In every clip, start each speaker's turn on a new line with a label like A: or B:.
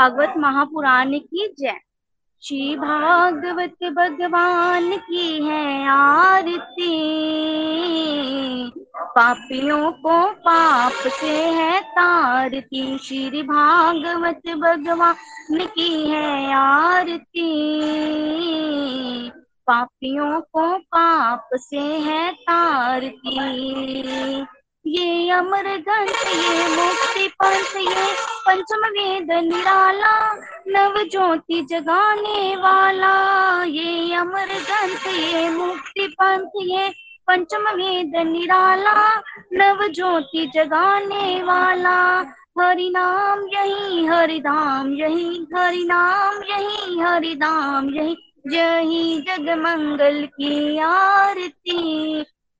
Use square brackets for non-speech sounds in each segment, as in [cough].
A: भागवत महापुराण की जय। श्री भागवत भगवान की है आरती। पापियों को पाप से है तारती। श्री भागवत भगवान की है आरती। पापियों को पाप से है तारती। ये अमर ग्रंथ, ये मुक्ति पंथ, ये पंचम वेद निराला, नव ज्योति जगाने वाला। ये अमर ग्रंथ, ये मुक्ति पंथ, ये पंचम वेद निराला, नव ज्योति जगाने वाला। हरि नाम यही, हरि धाम यही, हरि नाम यही, हरि धाम यही। जही जग मंगल की आरती।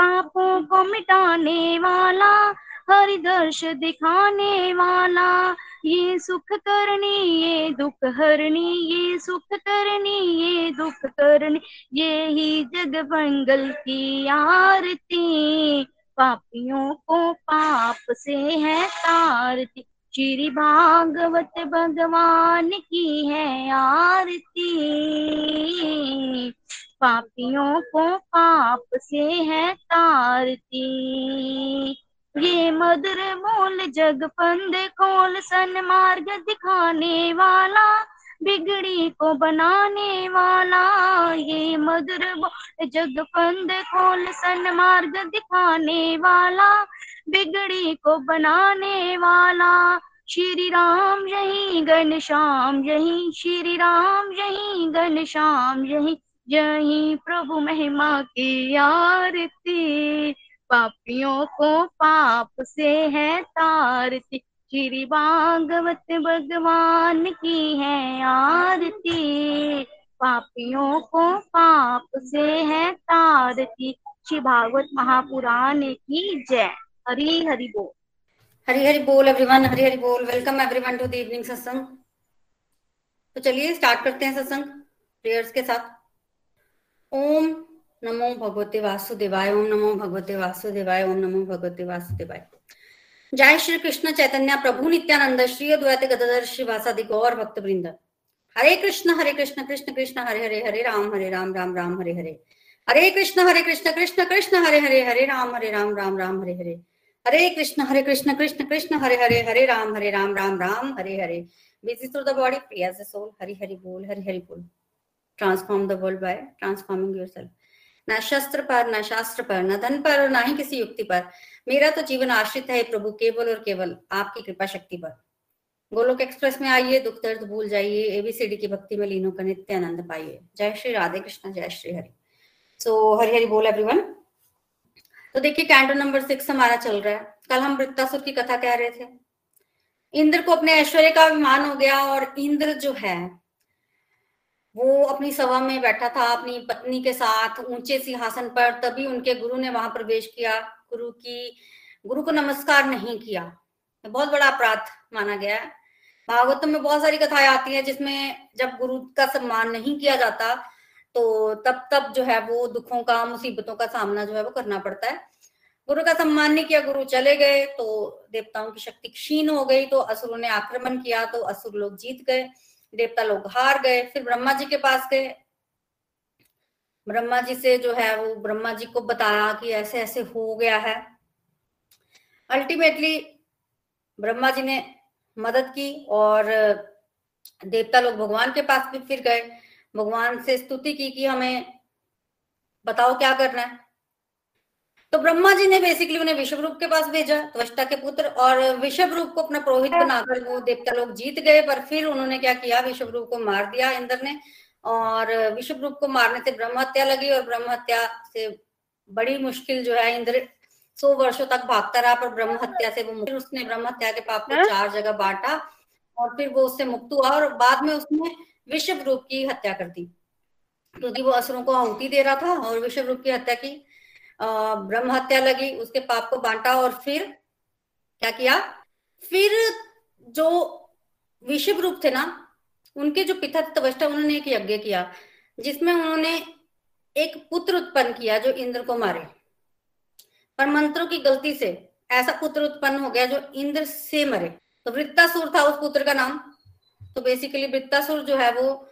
A: पापों को मिटाने वाला हरि दर्श दिखाने वाला। ये सुख करनी, ये दुख हरनी, ये सुख करनी, ये दुख करनी। ये ही जग मंगल की आरती। पापियों को पाप से है तारती श्री भागवत भगवान की है आरती। पापियों को पाप से है तारती। ये मधुर मोल जग पंद खोल सन मार्ग दिखाने वाला, बिगड़ी को बनाने वाला। ये मधुर बोल जग पंद खोल सन मार्ग दिखाने वाला, बिगड़ी को बनाने वाला। श्री राम, यही घन श्याम, यही श्री राम, यही घन श्याम, यही यही प्रभु महिमा की आरती। पापियों को पाप से है तारती। श्री भागवत भगवान की है आरती। पापियों को पाप से है तारती। श्री भागवत महापुराण की जय। हरि हरि बोल।
B: हरी हरी बोल एवरीवन हरी हरी बोल। Welcome everyone to the evening satsang. तो चलिए स्टार्ट करते हैं सत्संग प्रेयर्स के साथ। ओम नमो भगवते वासुदेवाय, ओम नमो भगवते वासुदेवाय, ओम नमो भगवते वासुदेवाय। जय श्री कृष्ण चैतन्य प्रभु नित्यानंद, श्री अद्वैत श्री वासादि गौर भक्त वृंद हरे कृष्ण हरे कृष्ण कृष्ण कृष्ण, हरे हरे हरे राम हरे राम राम राम, हरे हरे। हरे कृष्ण हरे कृष्ण कृष्ण कृष्ण, हरे हरे हरे राम हरे राम राम राम, हरे हरे। हरे कृष्ण हरे कृष्ण कृष्ण कृष्ण, हरे हरे हरे राम हरे राम राम राम, हरे हरे। Through the body free as a soul hari hari bol hari hari bol transform the world by transforming yourself. न शस्त्र पर न शास्त्र पर न धन पर न ही किसी युक्ति पर। मेरा तो जीवन आश्रित है प्रभु केवल और केवल आपकी कृपा शक्ति पर। गोलोक एक्सप्रेस में आइए दुख दर्द भूल जाइए एबीसीडी की भक्ति में लीनों का नित्य आनंद पाइए। जय श्री राधे कृष्ण जय श्री हरि। सो so, हरि हरि बोल एवरीवन तो देखिए कैंडो नंबर सिक्स हमारा चल रहा है। कल हम वृत्तासुर की कथा कह रहे थे। इंद्र को अपने ऐश्वर्य का अभिमान हो गया और इंद्र जो है वो अपनी सभा में बैठा था, अपनी पत्नी के साथ ऊँचे सिंहासन पर, तभी उनके गुरु ने वहाँ प्रवेश किया। गुरु की, गुरु को नमस्कार नहीं किया। बहुत बड़ा अपराध माना गया है। भागवतम में बहुत सारी कथाएँ आती है जिसमें जब गुरु का सम्मान नहीं किया जाता तो तब तब जो है वो दुखों का, मुसीबतों का सामना जो है वो करना पड़ता है। गुरु का सम्मान नहीं किया, गुरु चले गए तो देवताओं की शक्ति क्षीण हो गई तो असुरों ने आक्रमण किया तो असुर लोग जीत गए। देवता लोग हार गए, फिर ब्रह्मा जी के पास गए। ब्रह्मा जी से जो है, वो ब्रह्मा जी को बताया कि ऐसे ऐसे हो गया है। अल्टीमेटली ब्रह्मा जी ने मदद की और देवता लोग भगवान के पास भी फिर गए। भगवान से स्तुति की कि हमें बताओ क्या करना है। तो ब्रह्मा जी ने बेसिकली उन्हें विश्व रूप के पास भेजा त्वष्टा के पुत्र और विश्व रूप को अपना पुरोहित बनाकर वो देवता लोग जीत गए पर फिर उन्होंने क्या किया विश्व रूप को मार दिया इंद्र ने और विश्व रूप को मारने से ब्रह्म हत्या लगी और ब्रह्म हत्या से बड़ी मुश्किल जो है इंद्र सौ वर्षों तक भागता रहा पर ब्रह्म हत्या से वो फिर उसने ब्रह्म हत्या के पाप को हाँ। चार जगह बांटा और फिर वो उससे मुक्त हुआ और बाद में उसने विश्व रूप की हत्या कर दी। क्योंकि वो असुरों को आहुति दे रहा था और विश्व रूप की हत्या की। ब्रह्म हत्या लगी, उसके पाप को बांटा और फिर क्या किया? फिर जो विश्व रूप थे ना, उनके जो पिता तवष्टा उन्होंने एक यज्ञ किया, जिसमें उन्होंने एक पुत्र उत्पन्न किया जो इंद्र को मारे। पर मंत्रों की गलती से ऐसा पुत्र उत्पन्न हो गया जो इंद्र से मरे। तो वृत्तासुर था उस पुत्र का नाम। तो बेसिकली वृत्तासुर जो है वो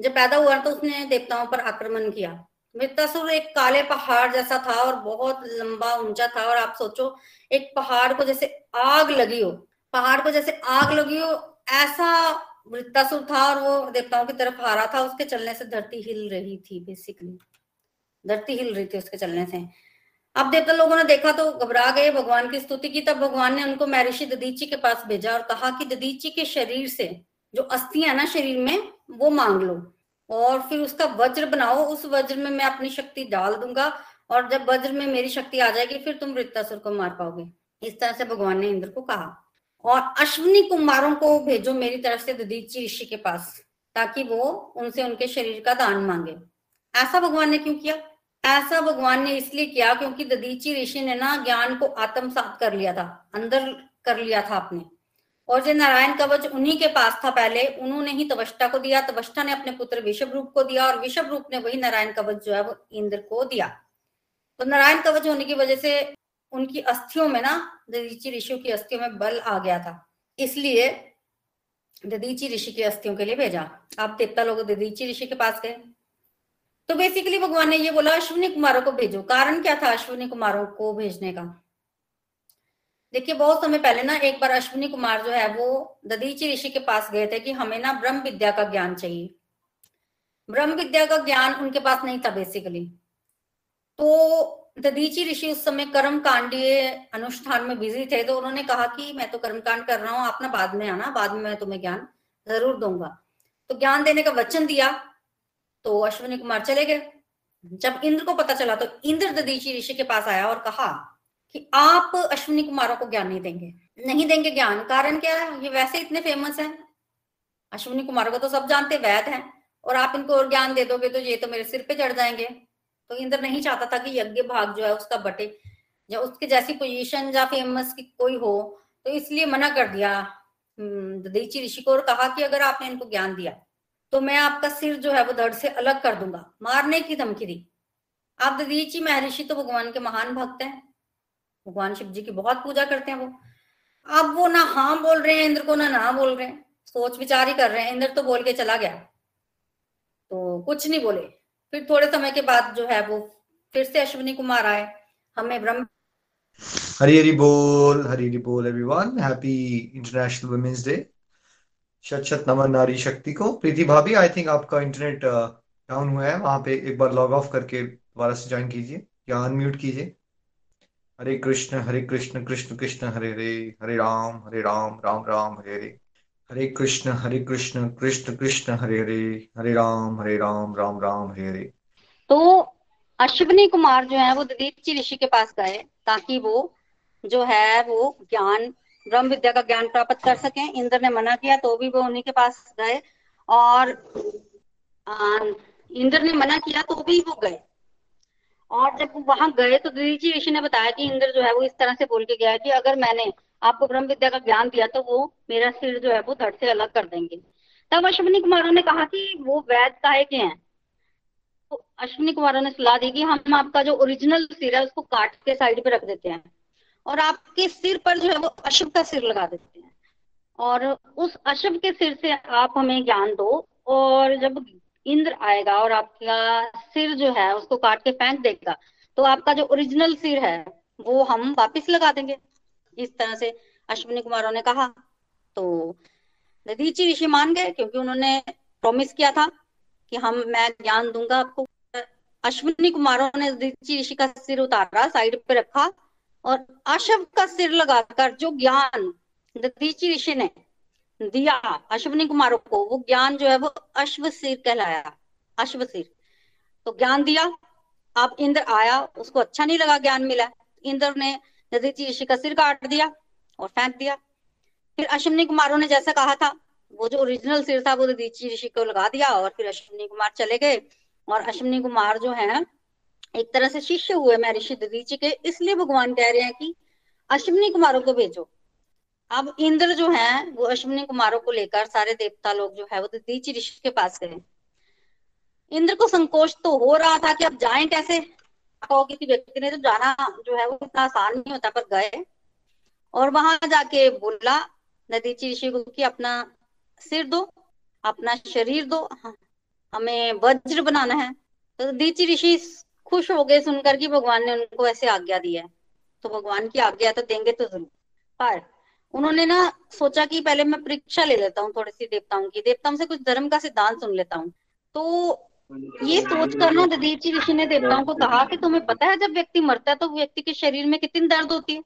B: जब पैदा हुआ तो उसने देवताओं पर आक्रमण किया। वृत्तासुर एक काले पहाड़ जैसा था और बहुत लंबा, ऊँचा था और आप सोचो, एक पहाड़ को जैसे आग लगी हो, पहाड़ को जैसे आग लगी हो, ऐसा वृत्तासुर था और वो देवताओं की तरफ़ रहा था, उसके चलने से धरती हिल रही थी बेसिकली धरती हिल रही थी उसके चलने से। अब देवता लोगों ने देखा तो घबरा गए, भगवान की स्तुति की, तब भगवान ने उनको महर्षि ददीची के पास भेजा और कहा कि ददीची के शरीर से जो अस्थियाँ ना शरीर में, वो मांग लो। और फिर उसका वज्र बनाओ, उस वज्र में मैं अपनी शक्ति डाल दूँगा और जब वज्र में मेरी शक्ति आ जाएगी, फिर तुम वृत्तासुर को मार पाओगे। इस तरह से भगवान ने इंद्र को कहा। और अश्विनी कुमारों को भेजो मेरी तरफ़ से ददीची ऋषि के पास, ताकि वो उनसे उनके शरीर का दान मांगे। ऐसा भगवान ने क्यों किया? ऐसा भगवान ने इसलिए किया क्योंकि ददीची ऋषि ने ना ज्ञान को आत्मसात कर लिया था, अंदर कर लिया था अपने। और जो नारायण कवच उन्हीं के पास था पहले, उन्होंने ही तवष्टा को दिया तवष्टा ने अपने पुत्र विषभ रूप को दिया और विषभ रूप ने वही नारायण कवच जो है वो इंद्र को दिया। तो नारायण कवच होने की वजह से उनकी अस्थियों में ना ददीची ऋषियों की अस्थियों में बल आ गया था। इसलिए ददीची ऋषि की अस्थियों के लिए भेजा। आप देवता लोग ददीची ऋषि के पास गए। तो बेसिकली भगवान ने ये बोला, अश्विनी कुमारों को भेजो। कारण क्या था अश्विनी कुमारों को भेजने का? देखिए, बहुत समय पहले ना एक बार अश्विनी कुमार जो है, वो ददीची ऋषि के पास गए थे कि हमें ना ब्रह्म विद्या का ज्ञान चाहिए। ब्रह्म विद्या का ज्ञान उनके पास नहीं था बेसिकली तो ददीची ऋषि उस समय कर्म कांडीय अनुष्ठान में बिज़ी थे तो उन्होंने कहा कि मैं तो कर्म कांड कर रहा हूँ आप ना बाद में आना, बाद में मैं तुम्हें ज्ञान ज़रूर दूँगा। तो ज्ञान देने का वचन दिया तो अश्विनी कुमार चले गए। जब इंद्र को पता चला तो इंद्र ददीची ऋषि के पास आया और कहा कि आप अश्विनी कुमारों को ज्ञान नहीं देंगे। नहीं देंगे ज्ञान। कारण क्या है? ये वैसे इतने फ़ेमस है। अश्विनी कुमारों को तो सब जानते वैद हैं। और आप इनको और ज्ञान दे दोगे तो ये तो मेरे सिर पे चढ़ जाएँगे। तो इंद्र नहीं चाहता था कि यज्ञ भाग जो है उसका बटे या उसकी जैसी पोजीशन या फ़ेमस की कोई हो। तो इसलिए मना कर दिया हम्म, ददीची ऋषि को और कहा कि अगर आपने इनको ज्ञान दिया तो मैं आपका सिर जो है वो धड़ से अलग कर दूँगा। मारने की धमकी दी। आप ददीची महर्षि तो भगवान के महान भक्त हैं। भगवान शिव जी की बहुत पूजा करते हैं वो। अब वो ना हाँ बोल रहे हैं, इंद्र को ना ना बोल रहे हैं। सोच विचार ही कर रहे हैं, इंद्र तो बोल के चला गया। तो कुछ नहीं बोले। फिर थोड़े समय के बाद जो है वो फिर से अश्विनी कुमार आए। हमें ब्रह्म
C: हरी हरी बोल, हरी हरी बोल everyone happy international women's day शत शत नमन नारी शक्ति को। प्रीति भाभी आई थिंक आपका इंटरनेट डाउन हुआ है। वहाँ पे एक बार लॉग ऑफ़ करके दोबारा से ज्वाइन कीजिए या अनम्यूट कीजिए। हरे कृष्ण हरे कृष्ण कृष्ण कृष्ण, हरे हरे हरे राम हरे राम राम राम, हरे हरे हरे कृष्ण हरे कृष्ण कृष्ण कृष्ण, हरे हरे हरे राम हरे राम राम राम, हरे हरे
B: तो अश्विनी कुमार जो है वो ददीची ऋषि के पास गए ताकि वो जो है वो ज्ञान, ब्रह्म विद्या का ज्ञान प्राप्त कर सके। इंद्र ने मना किया तो भी वो उन्हीं के पास गए और इंद्र ने मना किया तो भी वो गए। और जब वहाँ गए तो दीदी ऋषि ने बताया कि इंद्र जो है वो इस तरह से बोल के गया कि अगर मैंने आपको ब्रह्म विद्या का ज्ञान दिया तो वो मेरा सिर जो है वो धड़ से अलग कर देंगे। तब अश्विनी कुमारों ने कहा कि वो वैद काहे के हैं। तो अश्विनी कुमारों ने सलाह दी कि हम आपका जो ओरिजिनल सिर है उसको काट के साइड पे रख देते हैं और आपके सिर पर जो है वो अशुभ का सिर लगा देते हैं। और उस अशुभ के सिर से आप हमें ज्ञान दो और जब इंद्र आएगा और आपका सिर जो है उसको काट के फेंक देगा। तो आपका जो ओरिजिनल सिर है, वो हम वापिस लगा देंगे। इस तरह से अश्विनी कुमारों ने कहा। तो दधीची ऋषि मान गए, क्योंकि उन्होंने प्रॉमिस किया था कि हम, मैं ज्ञान दूँगा आपको। अश्विनी कुमारों ने दधीची ऋषि का सिर उतारा साइड पे रखा और अशव का सिर लगाकर जो ज्ञान दधीची ऋषि ने दिया अश्विनी कुमारों को, वो ज्ञान जो है वो अश्व सिर कहलाया, अश्व सिर। तो ज्ञान दिया, अब इंद्र आया, उसको अच्छा नहीं लगा ज्ञान मिला। इंद्र ने दधीची ऋषि का सिर काट दिया और फेंक दिया। फिर अश्विनी कुमारों ने जैसा कहा था, वो जो ओरिजिनल सिर था, वो दधीची ऋषि को लगा दिया और फिर अश्विनी कुमार चले गए। और अश्विनी कुमार जो है, एक तरह से शिष्य हुए। मैं ऋषि दधीची के, इसलिए भगवान कह रहे हैं कि अश्विनी कुमारों को भेजो। अब इंद्र जो है, वो अश्विनी कुमारों को लेकर सारे देवता लोग जो है, वो दधीची ऋषि के पास गए। इंद्र को संकोच तो हो रहा था कि अब जाएँ कैसे? तो किसी व्यक्ति ने तो जाना जो है, वो इतना आसान नहीं होता, पर गए। और वहाँ जाके बोला नदीची ऋषि को कि अपना सिर दो, अपना शरीर दो, हमें वज्र बनाना है। तो दीची ऋषि खुश हो गए सुनकर कि भगवान ने उनको ऐसे आज्ञा दी है। तो भगवान की आज्ञा तो देंगे तो ज़रूर। पर उन्होंने ना सोचा कि पहले मैं परीक्षा ले लेता हूँ थोड़ी सी देवताओं की। देवताओं से कुछ धर्म का सिद्धांत सुन लेता हूँ। तो ये सोच कर ना ददीची ऋषि ने देवताओं को कहा कि तुम्हें पता है जब व्यक्ति मरता है तो व्यक्ति के शरीर में कितनी दर्द होती है?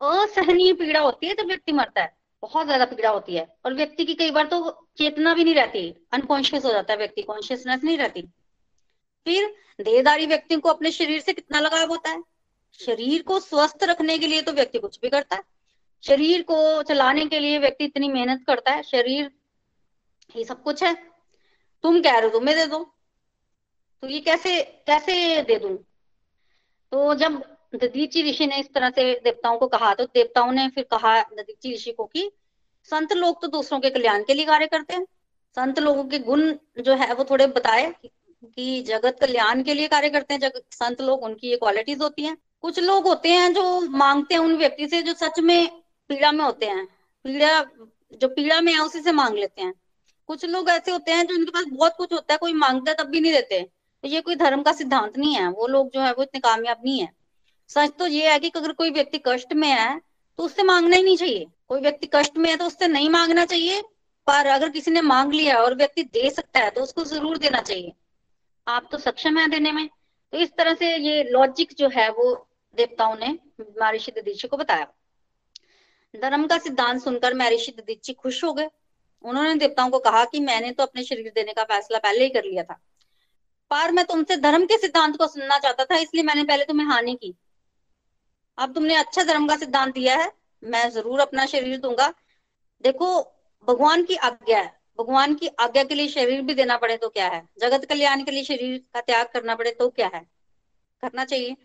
B: असहनीय पीड़ा होती है जब व्यक्ति मरता है। बहुत ज़्यादा पीड़ा होती है। और व्यक्ति की कई बार तो चेतना भी नहीं रहती। अनकॉन्शियस हो जाता है व्यक्ति कॉन्शियसनेस नहीं रहती। फिर देहदारी व्यक्ति को अपने शरीर से कितना लगाव होता है? शरीर को स्वस्थ रखने के लिए तो व्यक्ति कुछ भी करता है। शरीर को चलाने के लिए व्यक्ति इतनी मेहनत करता है, शरीर ये सब कुछ है। तुम कह रहे हो, तुम्हें दे दो। तो ये कैसे कैसे दे दू? तो जब ददीची ऋषि ने इस तरह से देवताओं को कहा तो देवताओं ने फिर कहा ददीची ऋषि को कि संत लोग तो दूसरों के कल्याण के लिए कार्य करते हैं। संत लोगों के गुण जो है, वो थोड़े बताए कि जगत कल्याण के लिए कार्य करते हैं। जगत संत लोग, उनकी ये क्वालिटीज होती हैं। कुछ लोग होते हैं जो मांगते हैं उन व्यक्ति से, जो सच में पीड़ा में होते हैं। पीड़ा, जो पीड़ा में है, उसी से मांग लेते हैं। कुछ लोग ऐसे होते हैं, जो उनके पास बहुत कुछ होता है, कोई माँगता तब भी नहीं देते। तो ये कोई धर्म का सिद्धांत नहीं है। वो लोग जो है, वो इतने कामयाब नहीं है। सच तो ये है कि अगर कोई व्यक्ति कष्ट में है तो उससे मांगना ही नहीं चाहिए। कोई व्यक्ति कष्ट में है तो उससे नहीं मांगना चाहिए। पर अगर किसी ने मांग लिया और व्यक्ति दे सकता है तो उसको ज़रूर देना चाहिए। आप तो सक्षम है देने में। तो इस तरह से ये लॉजिक जो है, वो देवताओं ने महर्षि ददीची को बताया। धर्म का सिद्धांत सुनकर महर्षि ददीची खुश हो गए। उन्होंने देवताओं को कहा कि मैंने तो अपने शरीर देने का फैसला पहले ही कर लिया था। पर मैं तुमसे धर्म के सिद्धांत को सुनना चाहता था, इसलिए मैंने पहले तुम्हें हानि की। अब तुमने अच्छा धर्म का सिद्धांत दिया है, मैं ज़रूर अपना शरीर दूँगा। देखो, भगवान की आज्ञा है। भगवान की आज्ञा के लिए शरीर भी देना पड़े तो क्या है? जगत कल्याण के लिए शरीर का त्याग करना पड़े तो क्या है? करना चाहिए।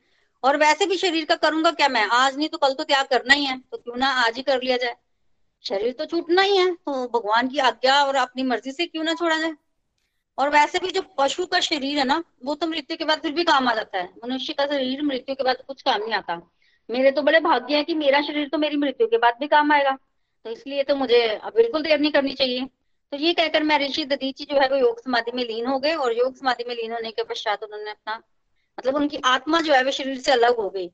B: और वैसे भी शरीर का करूँगा क्या मैं? आज नहीं तो कल तो त्याग करना ही है? तो क्यों ना आज ही कर लिया जाए। शरीर तो छूटना ही है तो भगवान की आज्ञा और अपनी मर्ज़ी से क्यों ना छोड़ा जाए? और वैसे भी जो पशु का शरीर है ना, वो तो मृत्यु के बाद फिर भी काम आ जाता है। मनुष्य का शरीर मृत्यु के बाद कुछ काम नहीं आता। मेरे तो बड़े भाग्य है कि मेरा शरीर तो मेरी मृत्यु के बाद भी काम आएगा। तो इसलिए तो मुझे बिल्कुल देर नहीं करनी चाहिए। तो ये कहकर मैं ऋषि ददीची जो है वो योग समाधि में लीन हो गए और योग समाधि में लीन होने के पश्चात उन्होंने अपना मतलब उनकी आत्मा जो है वो शरीर से अलग हो गई।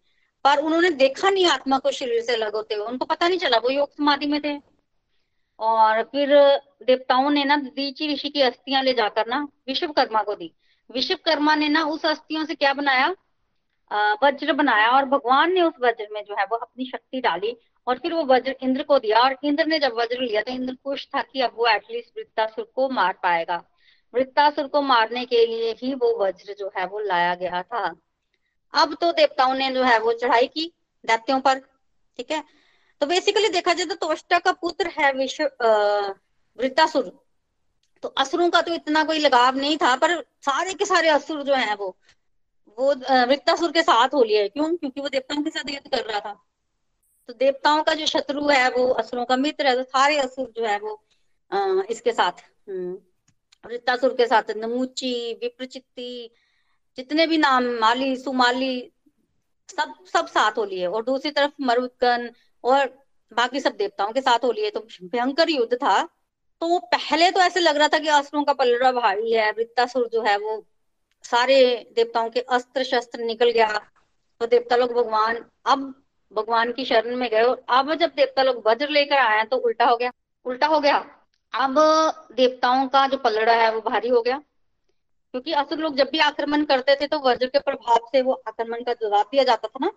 B: पर उन्होंने देखा नहीं आत्मा को शरीर से अलग होते हुए। उनको पता नहीं चला, वो योग समाधि में थे। और फिर देवताओं ने ना दीची ऋषि की अस्थियाँ ले जाकर ना विश्वकर्मा को दी। विश्वकर्मा ने ना उस अस्थियों से क्या बनाया? वज्र बनाया और भगवान ने उस वज्र में जो है वो अपनी शक्ति डाली और फिर वो वज्र इंद्र को दिया। और इंद्र ने जब वज्र लिया तो इंद्र खुश था कि अब वो एटलीस्ट वृत्तासुर को मार पाएगा। वृत्तासुर को मारने के लिए ही वो वज्र जो है वो लाया गया था। अब तो देवताओं ने जो है वो चढ़ाई की दैत्यों पर ठीक है? तो बेसिकली देखा जाए तो तोष्टा का पुत्र है विश्व वृत्तासुर। तो असुरों का तो इतना कोई लगाव नहीं था पर सारे के सारे असुर जो है वो वो वृत्तासुर के साथ हो लिया है। क्यों? क्योंकि वो देवताओं के साथ युद्ध कर रहा था। तो देवताओं का जो शत्रु है वो असुरों का मित्र है तो सारे असुर जो है वो आ, इसके साथ हम्म, वृत्तासुर के साथ नमुची, विप्रचित्ती, जितने भी नाम, माली, सुमाली, सब सब साथ हो लिए और दूसरी तरफ़ मरुदगन और बाकी सब देवताओं के साथ हो लिए तो भयंकर युद्ध था। तो पहले तो ऐसे लग रहा था कि अस्त्रों का पलड़ा भारी है। वृत्तासुर जो है वो सारे देवताओं के अस्त्र शस्त्र निकल गया। तो देवता लोग भगवान, अब भगवान की शरण में गए। और अब जब देवता लोग वज्र लेकर आए तो उल्टा हो गया। उल्टा हो गया। अब देवताओं का जो पलड़ा है, वो भारी हो गया। क्योंकि असुर लोग जब भी आक्रमण करते थे तो वज्र के प्रभाव से वो आक्रमण का जवाब दिया जाता था ना।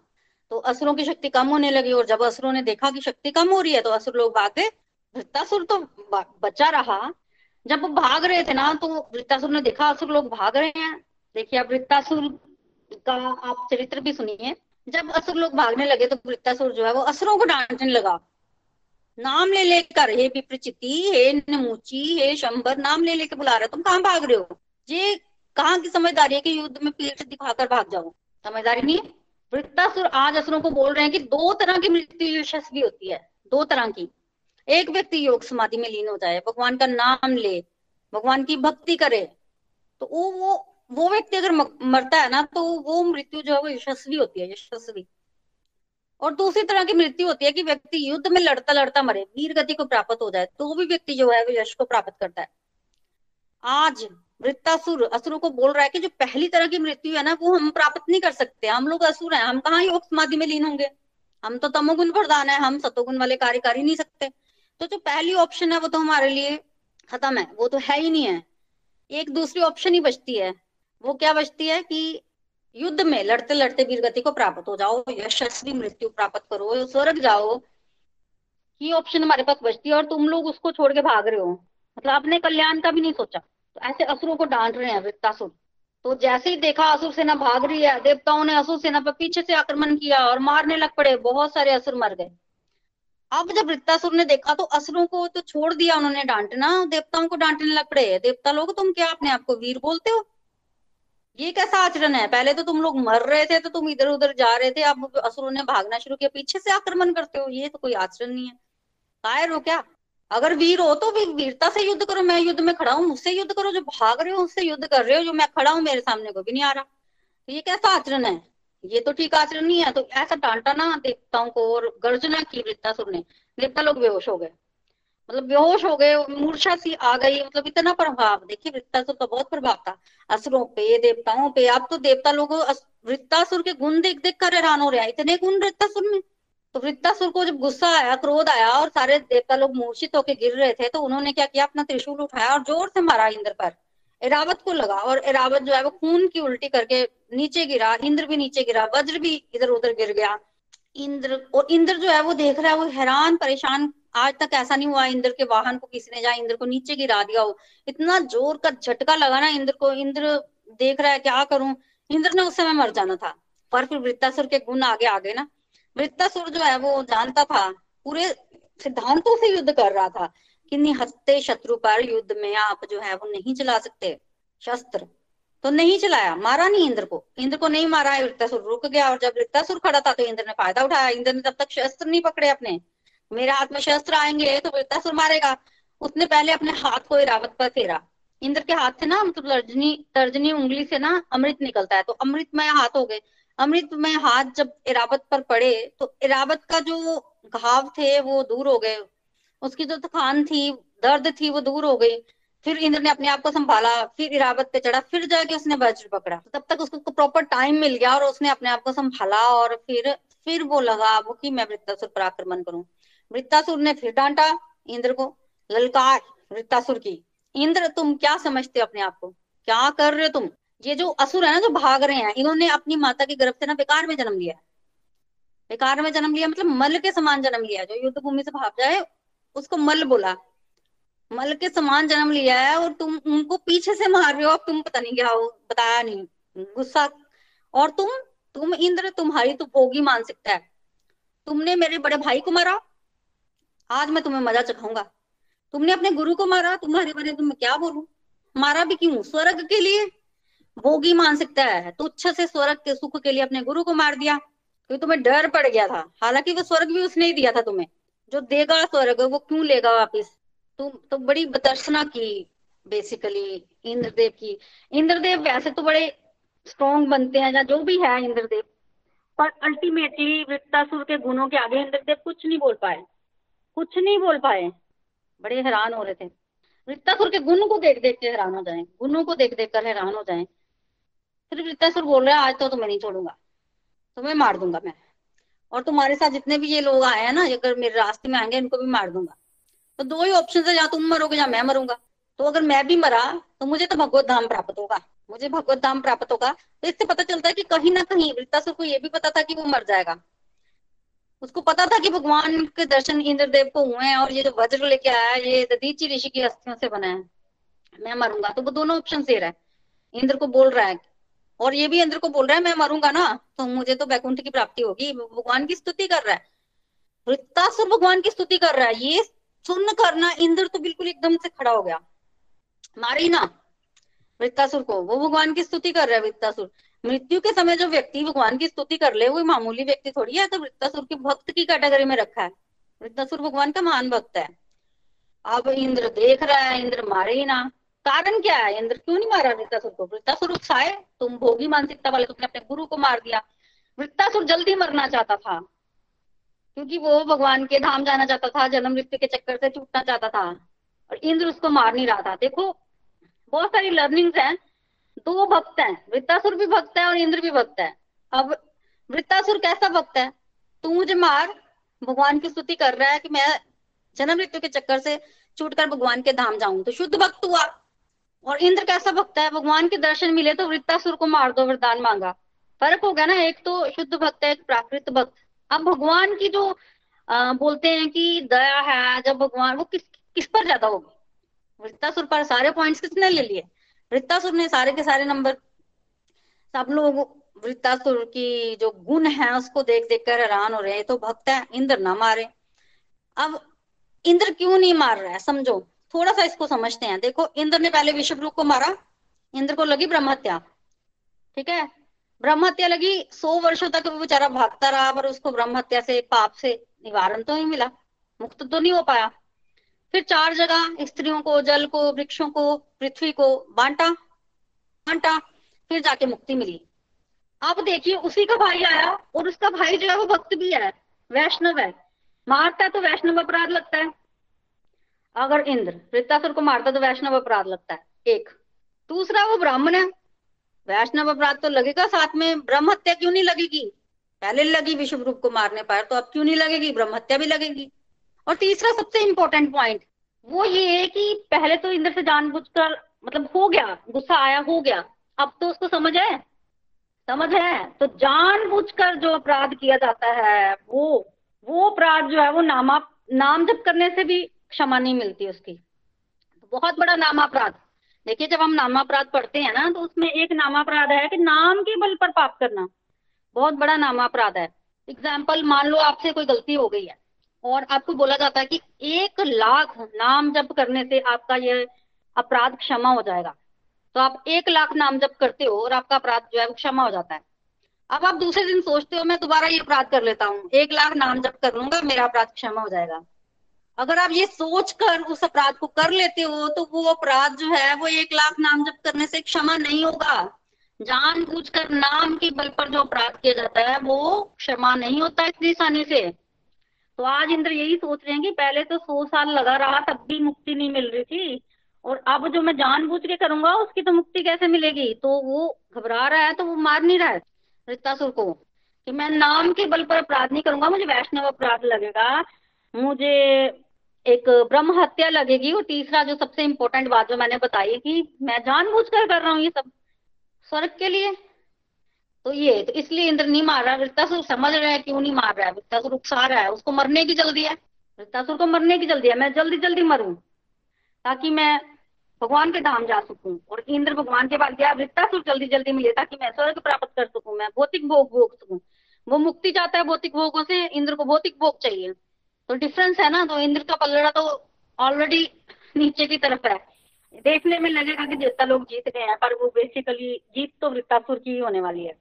B: तो असुरों की शक्ति कम होने लगी और जब असुरों ने देखा कि शक्ति कम हो रही है तो असुर लोग भाग। गए वृत्तासुर तो बचा रहा। जब वो भाग रहे थे ना तो वृत्तासुर ने देखा, असुर लोग भाग रहे हैं। देखिए अब वृत्तासुर का आप चरित्र भी सुनिए। जब असुर लोग भागने लगे तो वृत्तासुर जो है, वो असुरों को डांटने लगा। नाम ले लेकर, हे विप्रचिति, हे नमूची, हे शंबर, नाम ले लेकर बुला रहे तुम कहाँ भाग रहे हो? ये कहाँ की समझदारी है कि युद्ध में पीठ दिखाकर भाग जाओ। समझदारी नहीं वृत्तासुर आज असुरों को बोल रहे हैं कि दो तरह की मृत्यु यशस्वी होती है, दो तरह की। एक व्यक्ति योग समाधि में लीन हो जाए, भगवान का नाम ले, भगवान की भक्ति करे तो वो वो वो व्यक्ति अगर मरता है ना तो वो मृत्यु जो है वो यशस्वी होती है, यशस्वी। और दूसरी तरह की मृत्यु होती है कि व्यक्ति युद्ध में लड़ता लड़ता मरे, वीर गति को प्राप्त हो जाए तो भी व्यक्ति जो है, वो यश को प्राप्त करता है। आज वृत्तासुर, असुरों को बोल रहा है कि जो पहली तरह की मृत्यु है ना, वो हम प्राप्त नहीं कर सकते। हम लोग असुर हैं, हम कहाँ योग समाधि में लीन होंगे? हम तो तमोगुण प्रधान है, हम सतोगुण वाले कार्य कर ही नहीं सकते। तो जो पहली ऑप्शन है, वो तो हमारे लिए खत्म है, वो तो है ही नहीं है। एक दूसरी ऑप्शन ही बचती है। वो क्या बचती है कि युद्ध में लड़ते लड़ते वीर गति को प्राप्त हो जाओ, यशस्वी मृत्यु प्राप्त करो, स्वर्ग जाओ। ये ऑप्शन हमारे पास बचती है और तुम लोग उसको छोड़ के भाग रहे हो। मतलब अपने कल्याण का भी नहीं सोचा। तो ऐसे असुरों को डांट रहे हैं वृत्तासुर तो जैसे ही देखा असुर सेना भाग रही है, देवताओं ने असुर सेना पर पीछे से आक्रमण किया और मारने लग पड़े, बहुत सारे असुर मर गए। अब जब वृत्तासुर ने देखा तो असुरों को तो छोड़ दिया उन्होंने डांटना, देवताओं को डांटने लग पड़े। देवता लोग, तुम क्या अपने आप को वीर बोलते हो? ये कैसा आचरण है? पहले तो तुम लोग मर रहे थे तो तुम इधर उधर जा रहे थे। अब असुरों ने भागना शुरू किया। पीछे से आक्रमण करते हो, ये तो कोई आचरण नहीं है। कायर हो क्या? अगर वीर हो तो भी वीरता से युद्ध करो। मैं युद्ध में खड़ा हूँ, मुझसे युद्ध करो। जो भाग रहे हो, उससे युद्ध कर रहे हो। जो मैं खड़ा हूँ, मेरे सामने को भी नहीं आ रहा। तो ये कैसा आचरण है? ये तो ठीक आचरण नहीं है। तो ऐसा डांटा ना देवताओं को और गर्जना की वृत्तासुर ने देवता लोग बेहोश हो गए। मतलब बेहोश हो गए, मूर्छा सी आ गई मतलब इतना प्रभाव। देखिए वृत्तासुर का बहुत प्रभाव था। असुरों पे, देवताओं पे, अब तो देवता लोग वृत्तासुर के गुण देख देख कर हैरान हो रहे हैं। इतने गुण वृत्तासुर में। तो वृत्तासुर को जब गुस्सा आया, क्रोध आया और सारे देवता लोग मूर्छित होकर गिर रहे थे तो उन्होंने क्या किया? अपना त्रिशूल उठाया और ज़ोर से मारा इंद्र पर। इरावत को लगा और इरावत जो है वो खून की उल्टी करके नीचे गिरा, इंद्र भी नीचे गिरा, वज्र भी इधर उधर गिर गया। इंद्र, और इंद्र जो है वो देख रहा है, वो हैरान, परेशान आज तक ऐसा नहीं हुआ, इंद्र के वाहन को किसी ने जाए इंद्र को नीचे गिरा दिया हो। इतना ज़ोर का झटका लगा ना इंद्र को, इंद्र देख रहा है क्या करूँ? इंद्र ने उस समय मर जाना था, पर फिर वृत्तासुर के गुण आगे आ गए ना। वृत्तासुर जो है वो जानता था, पूरे सिद्धांतों से युद्ध कर रहा था कि निहत्ते शत्रु पर युद्ध में आप जो है वो नहीं चला सकते। शस्त्र तो नहीं चलाया, मारा नहीं इंद्र को। इंद्र को नहीं मारा वृत्तासुर रुक गया और जब वृत्तासुर खड़ा था तो इंद्र ने फ़ायदा उठाया। इंद्र ने तब तक शस्त्र नहीं पकड़े अपने। मेरे हाथ में शस्त्र आएँगे तो वृत्तासुर मारेगा। उसने पहले अपने हाथ को इरावत पर फेरा। इंद्र के हाथ से ना मतलब तर्जनी तर्जनी उंगली से ना अमृत निकलता है तो अमृतमय हाथ हो गए। अमृत में हाथ जब इरावत पर पड़े तो इरावत का जो घाव थे, वो दूर हो गए। उसकी जो थकान थी, दर्द थी, वो दूर हो गई। फिर इंद्र ने अपने आप को संभाला, फिर इरावत पे चढ़ा, फिर जाके उसने वज्र पकड़ा। तो तब तक उसको प्रॉपर टाइम मिल गया और उसने अपने आप को संभाला और फिर फिर वो लगा, वो कि मैं वृत्तासुर पर आक्रमण करूँ। वृत्तासुर ने फिर डांटा, इंद्र को, ललकार वृत्तासुर की। इंद्र, तुम क्या समझते हो अपने आप को? क्या कर रहे हो तुम? ये जो असुर है ना, जो भाग रहे हैं, इन्होंने अपनी माता के गर्भ से ना बेकार में जन्म लिया। बेकार में जन्म लिया मतलब मल के समान जन्म लिया जो युद्ध भूमि से भाग जाए, उसको मल बोला। मल के समान जन्म लिया है और तुम उनको पीछे से मार रहे हो, अब तुम पता नहीं क्या हो, बताया नहीं। गुस्सा। और तुम तुम इंद्र, तुम्हारी तो भोगी मानसिकता है। तुमने मेरे बड़े भाई को मारा आज मैं तुम्हें मज़ा चखाऊँगा। तुमने अपने गुरु को मारा, तुम्हारे बारे में क्या बोलू? मारा भी क्यों? स्वर्ग के लिए? भोगी मानसिकता है, तुच्छ से स्वर्ग के सुख के लिए अपने गुरु को मार दिया। क्योंकि तुम्हें डर पड़ गया था। हालाँकि वो स्वर्ग भी उसने ही दिया था तुम्हें। जो देगा स्वर्ग, वो क्यों लेगा वापिस? तुम तो बड़ी बतर्सना की बेसिकली इंद्रदेव की। इंद्रदेव वैसे तो बड़े स्ट्रॉन्ग बनते हैं, या जो भी है इंद्रदेव। पर अल्टीमेटली वृत्तासुर के गुणों के आगे इंद्रदेव कुछ नहीं बोल पाए। कुछ नहीं बोल पाए। बड़े हैरान हो रहे थे। वृत्तासुर के गुण को देख देख के हैरान हो जाए। गुणों को देख देख कर हैरान हो जाए। फिर वृत्तासुर बोल रहा आज तो तुम्हें नहीं छोड़ूँगा। तुम्हें मार दूँगा मैं। और तुम्हारे साथ जितने भी ये लोग आए हैं ना अगर मेरे रास्ते में आएँगे, इनको भी मार दूँगा। तो दो ही ऑप्शन है, या तुम मरोगे या मैं मरूँगा। तो अगर मैं भी मरा तो मुझे तो भगवत धाम प्राप्त होगा। मुझे भगवत धाम प्राप्त होगा। तो इससे पता चलता है कि कहीं ना कहीं वृत्तासुर को ये भी पता था कि वो मर जाएगा। उसको पता था कि भगवान के दर्शन इंद्रदेव को हुए हैं और ये जो वज्र लेके आया ये ददीची ऋषि की अस्थियों से बना है। मैं मरूँगा। तो वो दोनों ऑप्शन दे रहा है। इंद्र को बोल रहा है। और ये भी इंद्र को बोल रहा है, मैं मरूँगा ना तो मुझे तो बैकुंठ की प्राप्ति होगी। भगवान की स्तुति कर रहा है। वृत्तासुर भगवान की स्तुति कर रहा है। ये सुन करना इंद्र तो बिल्कुल एकदम से खड़ा हो गया। मारे ना वृत्तासुर को। वो भगवान की स्तुति कर रहा है, वृत्तासुर। मृत्यु के समय जो व्यक्ति भगवान की स्तुति कर ले वो मामूली व्यक्ति थोड़ी है तो वृत्तासुर के भक्त की कैटेगरी में रखा है। वृत्तासुर भगवान का महान भक्त है। अब इंद्र देख रहा है, इंद्र मारे ही ना। कारण क्या है? इंद्र क्यों नहीं मारा वृत्तासुर को? वृत्तासुर उत्साह तुम भोगी मानसिकता वाले, तुमने अपने गुरु को मार दिया। वृत्तासुर जल्दी मरना चाहता था, क्योंकि वो भगवान के धाम जाना चाहता था, जन्म मृत्यु के चक्कर से छूटना चाहता था, और इंद्र उसको मार नहीं रहा था। देखो, बहुत सारी लर्निंग्स हैं दो भक्त हैं वृत्तासुर भी भक्त है और इंद्र भी भक्त है। अब वृत्तासुर कैसा भक्त है? तू मुझे मार भगवान की स्तुति कर रहा है कि मैं जन्म मृत्यु के चक्कर से छूटकर भगवान के धाम जाऊँ। तो शुद्ध भक्त हुआ। और इंद्र कैसा भक्त है? भगवान के दर्शन मिले तो वृत्तासुर को मार दो वरदान मांगा। फ़र्क हो गया ना एक तो शुद्ध भक्त है एक प्राकृत भक्त। अब भगवान की जो आ, बोलते हैं कि दया है जब भगवान वो किस किस पर ज़्यादा होगी? वृत्तासुर पर सारे पॉइंट्स किसने ले लिए? वृत्तासुर ने सारे के सारे नंबर, सब लोग वृत्तासुर की जो गुण है उसको देख देख कर हैरान हो रहे हैं तो भक्त है, इंद्र ना मारे। अब इंद्र क्यों नहीं मार रहा है, समझो। थोड़ा सा इसको समझते हैं। देखो, इंद्र ने पहले विश्व को मारा, इंद्र को लगी ब्रह्म हत्या। ठीक है? ब्रह्म हत्या लगी, सौ वर्षों तक वो बेचारा भागता रहा, पर उसको ब्रह्म हत्या से, पाप से निवारण तो नहीं मिला। मुक्त तो नहीं हो पाया। फिर चार जगह, स्त्रियों को, जल को, वृक्षों को, पृथ्वी को, बांटा बांटा, फिर जाके मुक्ति मिली। आप देखिए, उसी का भाई आया और उसका भाई जो है वो भक्त भी है, वैष्णव है। मारता है तो वैष्णव अपराध लगता है। अगर इंद्र वृत्तासुर को मारता तो वैष्णव अपराध लगता है। एक। दूसरा, वो ब्राह्मण है। वैष्णव अपराध तो लगेगा साथ में। ब्रह्म हत्या क्यों नहीं लगेगी? पहले लगी विश्व रूप को मारने पर तो अब क्यों नहीं लगेगी? ब्रह्म हत्या भी लगेगी। और तीसरा सबसे इम्पोर्टेंट पॉइंट वो ये है कि पहले तो इंद्र से जानबूझकर मतलब हो गया, गुस्सा आया, हो गया। अब तो उसको समझ है समझ है? तो जानबूझकर जो अपराध किया जाता है, वो वो अपराध जो है, वो नामा, नाम जब करने से भी क्षमा नहीं मिलती उसकी। बहुत बड़ा नामापराध। देखिए, जब हम नामापराध पढ़ते हैं ना तो उसमें एक नामापराध है कि नाम के बल पर पाप करना। बहुत बड़ा नामापराध है। एग्ज़ाम्पल मान लो आपसे कोई गलती हो गई है। और आपको बोला जाता है कि एक लाख नाम जप करने से आपका यह अपराध क्षमा हो जाएगा। तो आप एक लाख नाम जप करते हो और आपका अपराध जो है वो क्षमा हो जाता है। अब आप दूसरे दिन सोचते हो, मैं दोबारा ये अपराध कर लेता हूँ। एक लाख नाम जप कर लूँगा, मेरा अपराध क्षमा हो जाएगा। अगर आप ये सोच कर उस अपराध को कर लेते हो तो वो अपराध जो है, वो एक लाख नाम जप करने से क्षमा नहीं होगा। जानबूझकर नाम के बल पर जो अपराध किया जाता है, वो क्षमा नहीं होता इतनी आसानी से। तो आज इंद्र यही सोच रहे हैं कि पहले तो सौ साल लगा रहा, तब भी मुक्ति नहीं मिल रही थी। और अब जो मैं जानबूझ के करूँगा, उसकी तो मुक्ति कैसे मिलेगी? तो वो घबरा रहा है तो वो मार नहीं रहा है रितासुर को। कि मैं नाम के बल पर अपराध नहीं करूँगा, मुझे वैष्णव अपराध लगेगा। मुझे एक ब्रह्म हत्या लगेगी। और तीसरा, जो सबसे इम्पोर्टेंट बात जो मैंने बताई कि मैं जानबूझ कर कर रहा हूँ ये सब, स्वर्ग के लिए। तो ये तो इसलिए इंद्र नहीं मार रहा वृत्तासुर समझ रहा है क्यों नहीं मार रहा है वृत्तासुर उकसा रहा है, उसको मरने की जल्दी है वृत्तासुर को मरने की जल्दी है, मैं जल्दी जल्दी मरूं, ताकि मैं भगवान के धाम जा सकूँ, और इंद्र भगवान के पास गया वृत्तासुर जल्दी जल्दी मिले, ताकि मैं स्वर्ग प्राप्त कर सकूँ, मैं भौतिक भोग भोग सकूँ, वो मुक्ति चाहता है भौतिक भोगों से, इंद्र को भौतिक भोग चाहिए तो डिफरेंस है ना तो इंद्र का पलड़ा तो ऑलरेडी नीचे की तरफ़ है, देखने में लगेगा कि जीता लोग जीत गए हैं, पर वो बेसिकली जीत तो वृत्तासुर की ही होने वाली है।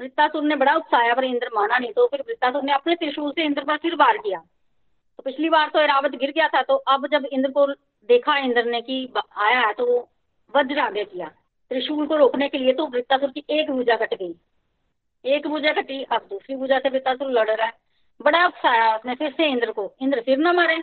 B: वृत्तासुर ने बड़ा उत्साह पर इंद्र माना नहीं तो फिर वृत्तासुर ने अपने त्रिशूल से इंद्र पर फिर वार किया। तो पिछली बार तो एरावत गिर गया था तो अब जब इंद्र को देखा इंद्र ने कि आया है तो वज्र आगे किया। त्रिशूल को रोकने के लिए तो वृत्तासुर की एक भुजा कट गई। एक भुजा कटी, अब दूसरी भुजा से वृत्तासुर लड़ रहा है। बड़ा उकसाया उसने फिर से इंद्र को। इंद्र फिर ना मारे।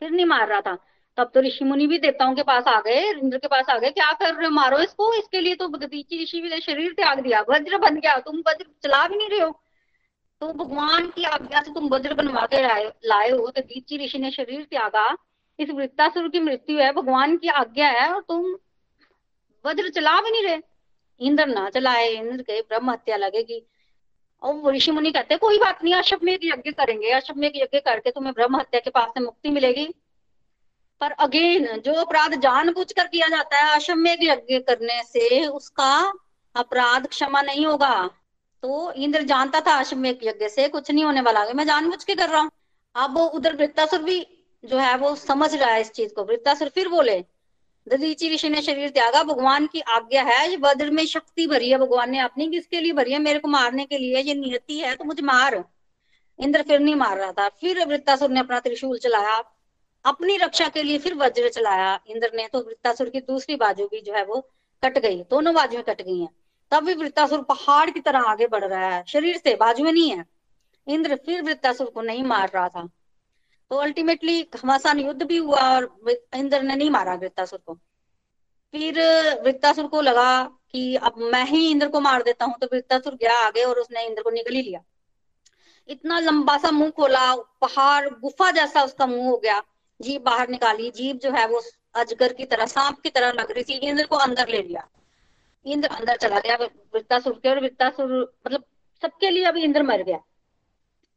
B: फिर नहीं मार रहा था। तब तो ऋषि मुनि भी देवताओं के पास आ गए, इंद्र के पास आ गए, क्या कर रहे हो? मारो इसको, इसके लिए तो दीची ऋषि भी शरीर त्याग दिया। वज्र बन गया, तुम वज्र चला भी नहीं रहे हो। तो भगवान की आज्ञा से तुम वज्र बनवा के लाए हो तो दीची ऋषि ने शरीर त्यागा। इस वृत्तासुर की मृत्यु है, भगवान की आज्ञा है, और तुम वज्र चला भी नहीं रहे। इंद्र ना चलाए, इंद्र के ब्रह्म हत्या लगेगी। और ऋषि मुनि कहते कोई बात नहीं अश्वमेघ यज्ञ करेंगे अश्वमेघ यज्ञ करके तुम्हें ब्रह्म हत्या के पास से मुक्ति मिलेगी। पर अगेन जो अपराध जानबूझ कर किया जाता है अश्वमेघ यज्ञ करने से उसका अपराध क्षमा नहीं होगा। तो इंद्र जानता था अश्वमेघ यज्ञ से, कुछ नहीं होने वाला। मैं जानबूझ के कर रहा हूँ। अब उधर वृत्तासुर भी जो है, वो समझ रहा है इस चीज़ को। वृत्तासुर फिर बोले ददीची ऋषि ने शरीर त्यागा, भगवान की आज्ञा है, ये वज्र में शक्ति भरी है। भगवान ने अपनी किसके लिए भरी है? मेरे को मारने के लिए। ये नियति है तो मुझे मार। इंद्र फिर नहीं मार रहा था। फिर वृत्तासुर ने अपना त्रिशूल चलाया। अपनी रक्षा के लिए फिर वज्र चलाया। इंद्र ने तो वृत्तासुर की दूसरी बाजू भी जो है वो कट गई। दोनों बाजुएँ कट गई हैं। तब भी वृत्तासुर पहाड़ की तरह आगे बढ़ रहा है। शरीर से बाजुएँ नहीं है। इंद्र फिर वृत्तासुर को नहीं मार रहा था। तो अल्टीमेटली घमासान युद्ध भी हुआ और इंद्र ने नहीं मारा वृत्तासुर को। फिर वृत्तासुर को लगा कि अब मैं ही इंद्र को मार देता हूँ। तो वृत्तासुर गया आगे और उसने इंद्र को निकल लिया। इतना लंबा सा मुँह खोला। पहाड़ गुफा जैसा उसका मुँह हो गया। जीप बाहर निकाली जीप जो है वो अजगर की तरह, सांप की तरह लग रही थी, इंद्र को अंदर ले लिया। इंद्र अंदर चला गया, वृत्तासुर के और वृत्तासुर मतलब सबके लिए अभी इंद्र मर गया।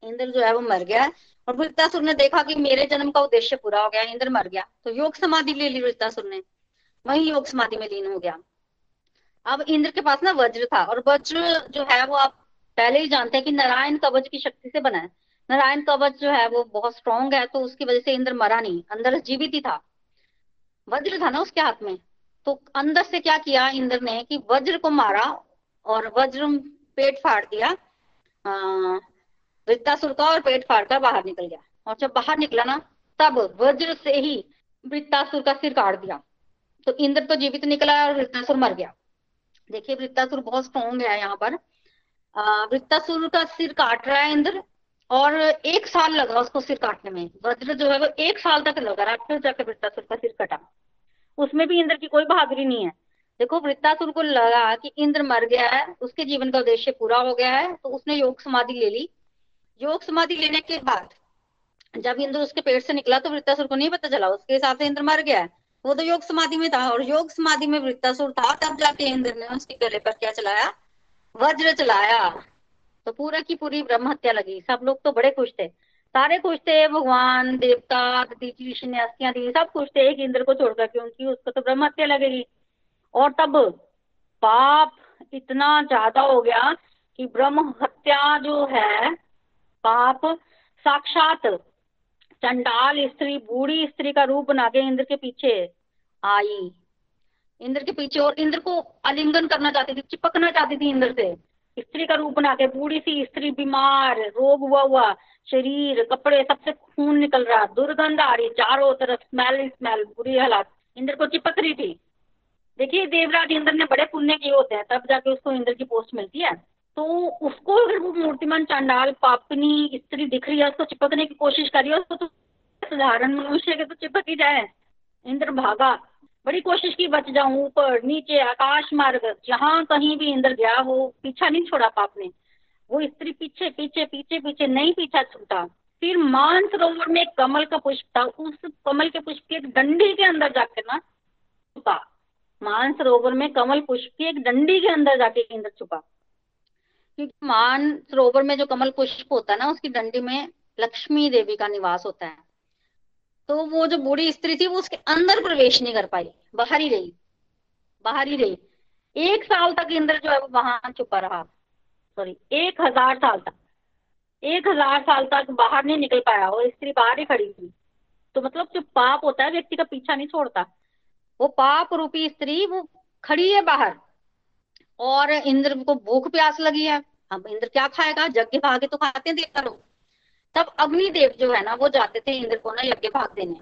B: इंद्र जो है वो मर गया और वृत्तासुर ने देखा कि मेरे जन्म का उद्देश्य पूरा हो गया, इंद्र मर गया। तो योग समाधि ले ली वृत्तासुर ने। वही योग समाधि में लीन हो गया। अब इंद्र के पास ना वज्र था और वज्र जो है वो आप पहले ही जानते हैं कि नारायण कवच की शक्ति से बना है। नारायण कवच जो है वो बहुत स्ट्रॉन्ग है तो उसकी वजह से इंद्र मरा नहीं, अंदर जीवित ही था। वज्र था ना उसके हाथ में। तो अंदर से क्या किया इंद्र ने कि वज्र को मारा और वज्र पेट फाड़ दिया वृत्तासुर का और पेट फाड़ कर बाहर निकल गया। और जब बाहर निकला ना, तब वज्र से ही वृत्तासुर का सिर काट दिया। तो इंद्र तो जीवित निकला और वृत्तासुर मर गया। देखिए वृत्तासुर बहुत स्ट्रॉन्ग है यहाँ पर। वृत्तासुर का सिर काट रहा है इंद्र। और एक साल लगा उसको सिर काटने में। वज्र जो है वो एक साल तक लगा फिर जाकर वृत्तासुर का सिर कटा। उसमें भी इंद्र की कोई बहादुरी नहीं है। देखो वृत्तासुर को लगा कि इंद्र मर गया है, उसके जीवन का उद्देश्य पूरा हो गया है तो उसने योग समाधि ले ली। योग समाधि लेने के बाद जब इंद्र उसके पेट से निकला तो वृत्तासुर को नहीं पता चला, उसके हिसाब से इंद्र मर गया है। वो तो योग समाधि में था, और योग समाधि में वृत्तासुर था, तब जाके इंद्र ने उसके गले पर क्या चलाया? वज्र चलाया। तो पूरा की पूरी ब्रह्म हत्या लगी। सब लोग तो बड़े खुश थे। सारे खुश थे, भगवान, देवता ऋषि अस्थियाँ दी, सब खुश थे, एक इंद्र को छोड़कर, क्योंकि उसको तो ब्रह्म हत्या लगेगी। और तब पाप इतना ज़्यादा हो गया कि ब्रह्म हत्या जो है, पाप साक्षात चंडाल स्त्री, बूढ़ी स्त्री का रूप बना के इंद्र के पीछे आई। इंद्र के पीछे और इंद्र को आलिंगन करना चाहती थी, चिपकना चाहती थी इंद्र से। स्त्री का रूप बना के, बूढ़ी सी स्त्री, बीमार, रोग हुआ हुआ, शरीर, कपड़े, सबसे खून निकल रहा, दुर्गंध आ रही, चारों तरफ़ स्मेल स्मेल बुरी हालात। इंद्र को चिपक रही थी। देखिए, देवराज इंद्र ने बड़े पुण्य किए होते हैं, तब जाके उसको इंद्र की पोस्ट मिलती है। तो उसको अगर वो मूर्तिमान चांडाल, पापनी, स्त्री दिख रही है, उसको चिपकने की कोशिश करी है उसको तो साधारण मनुष्य के तो चिपक ही जाए। इंद्र भागा। बड़ी कोशिश की, बच जाऊँ ऊपर, नीचे, आकाश मार्ग, जहाँ कहीं भी इंद्र गया वो पीछा नहीं छोड़ा पाप ने। वो स्त्री पीछे पीछे पीछे पीछे नहीं पीछा छूटा। फिर मान सरोवर में कमल का पुष्प था, उस कमल के पुष्प की एक डंडी के अंदर जाकर ना छुपा। मान सरोवर में कमल पुष्प की एक डंडी के अंदर जाके इंद्र छुपा। क्योंकि मान सरोवर में जो कमल पुष्प होता है ना, उसकी डंडी में लक्ष्मी देवी का निवास होता है। तो वो जो बूढ़ी स्त्री थी, वो उसके अंदर प्रवेश नहीं कर पाई, बाहर ही रही, बाहर ही रही। एक साल तक इंद्र जो है, वो वहाँ छुपा रहा। सॉरी एक हज़ार साल तक, एक हज़ार साल तक बाहर नहीं निकल पाया वो स्त्री बाहर ही खड़ी थी। तो मतलब जो पाप होता है, व्यक्ति का पीछा नहीं छोड़ता। वो पाप रूपी स्त्री, वो खड़ी है बाहर, और इंद्र को भूख प्यास लगी है। अब इंद्र क्या खाएगा? यज्ञ भागे तो खाते हैं देवता लोग तब अग्निदेव जो है ना, वो जाते थे इंद्र को ना यज्ञ भाग देने।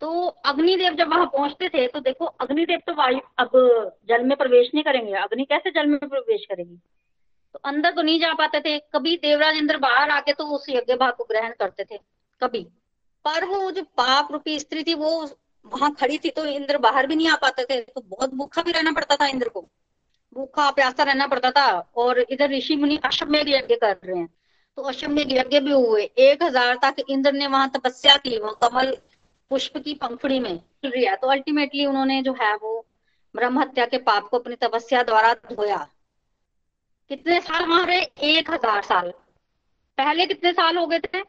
B: तो अग्निदेव जब वहाँ पहुँचते थे तो देखो अग्निदेव तो वायु, अब जल में प्रवेश नहीं करेंगे। अग्नि कैसे जल में प्रवेश करेगी? तो अंदर तो नहीं जा पाते थे। कभी देवराज इंद्र बाहर आके तो उस यज्ञ भाग को ग्रहण करते थे। कभी। पर वो जो पाप रूपी स्त्री थी, वो वहाँ खड़ी थी तो इंद्र बाहर भी नहीं आ पाते थे। तो बहुत भूखा भी रहना पड़ता था इंद्र को। भूखा, प्यासा रहना पड़ता था। और इधर ऋषि मुनि अश्वमेघ यज्ञ कर रहे हैं। तो अश्वमेघ यज्ञ भी हुए। एक हज़ार तक इंद्र ने वहाँ तपस्या की, वो कमल पुष्प की पंखुड़ी में लिया। तो अल्टीमेटली उन्होंने जो है वो ब्रह्म हत्या के पाप को अपनी तपस्या द्वारा धोया। कितने साल वहाँ रहे? एक हज़ार साल। पहले कितने साल हो गए थे?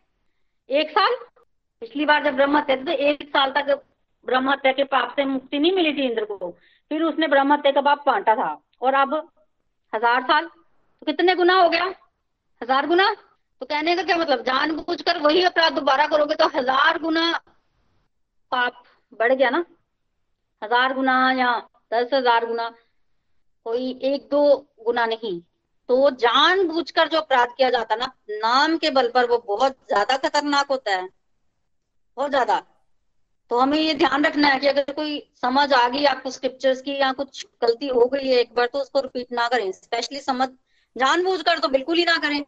B: एक साल? पिछली बार जब ब्रह्म हत्या तो एक साल तक ब्रह्म हत्या के पाप से मुक्ति नहीं मिली थी इंद्र को। फिर उसने ब्रह्म हत्या का पाप बांटा था। और अब हज़ार साल? तो कितने गुना हो गया? हज़ार गुना? तो कहने का क्या मतलब? जानबूझकर वही अपराध दोबारा करोगे तो हज़ार गुना पाप बढ़ गया ना। हज़ार गुना या दस हज़ार गुना कोई एक दो गुना नहीं। तो जानबूझकर जो अपराध किया जाता ना, नाम के बल पर वो बहुत ज़्यादा खतरनाक होता है। बहुत ज़्यादा। तो हमें ये ध्यान रखना है कि अगर कोई समझ आ गई आपको स्क्रिप्चर्स की या कुछ गलती हो गई है एक बार तो उसको रिपीट ना करें। स्पेशली समझ, जानबूझकर तो बिल्कुल ही ना करें।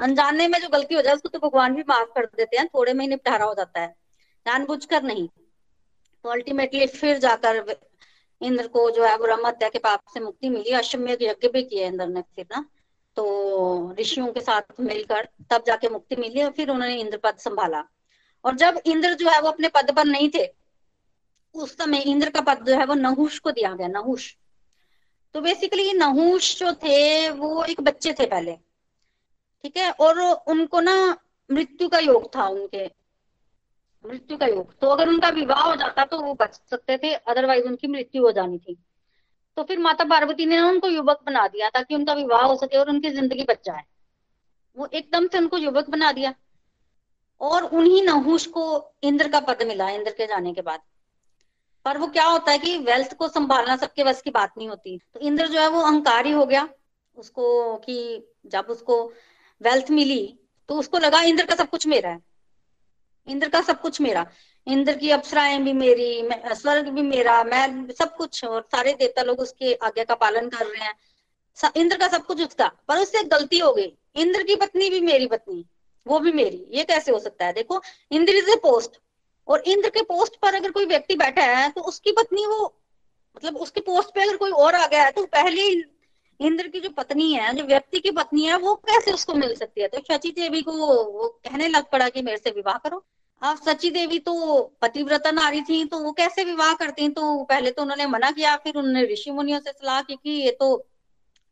B: अनजाने में जो गलती हो जाए, उसको तो भगवान भी माफ़ कर देते हैं, थोड़े में ही निपटारा हो जाता है। जानबूझकर नहीं। तो अल्टीमेटली फिर जाकर इंद्र को जो है ब्रह्म हत्या के पाप से मुक्ति मिली अश्वमेध यज्ञ भी किया इंद्र ने फिर ना। तो ऋषियों के साथ मिलकर तब जाके मुक्ति मिली और फिर उन्होंने इंद्र पद संभाला। और जब इंद्र जो है, वो अपने पद पर नहीं थे, उस समय इंद्र का पद जो है, वो नहुष को दिया गया, नहुष। तो बेसिकली नहुष जो थे, वो एक बच्चे थे पहले। ठीक है? और उनको ना मृत्यु का योग था उनके। मृत्यु का योग। तो अगर उनका विवाह हो जाता तो वो बच सकते थे अदरवाइज़ उनकी मृत्यु हो जानी थी। तो फिर माता पार्वती ने उनको युवक बना दिया ताकि उनका विवाह हो सके और उनकी ज़िंदगी बच जाए। वो एकदम से उनको युवक बना दिया। और उन्हीं नहुष को इंद्र का पद मिला, इंद्र के जाने के बाद। पर वो क्या होता है कि वेल्थ को संभालना सबके बस की बात नहीं होती। तो इंद्र जो है वो अहंकारी हो गया। उसको कि जब उसको वेल्थ मिली तो उसको लगा इंद्र का सब कुछ मेरा है। इंद्र का सब कुछ मेरा। इंद्र की अप्सराएँ भी मेरी स्वर्ग भी मेरा, मैं सब कुछ और सारे देवता लोग उसके आज्ञा का पालन कर रहे हैं। इंद्र का सब कुछ उसका। पर उससे गलती हो गई। इंद्र की पत्नी भी मेरी पत्नी, वो भी मेरी। ये कैसे हो सकता है? देखो, इंद्र इज़ ए पोस्ट। और इंद्र के पोस्ट पर अगर कोई व्यक्ति बैठा है तो उसकी पत्नी वो मतलब उसके पोस्ट पे अगर कोई और आ गया है तो पहले इंद्र की जो पत्नी है, जो व्यक्ति की पत्नी है, वो कैसे उसको मिल सकती है? तो शची देवी को वो कहने लग पड़ा कि मेरे से विवाह करो। अब सची देवी तो पतिव्रता नारी थी तो वो कैसे विवाह करती? तो पहले तो उन्होंने मना किया, फिर उन्होंने ऋषि मुनियों से सलाह की कि ये तो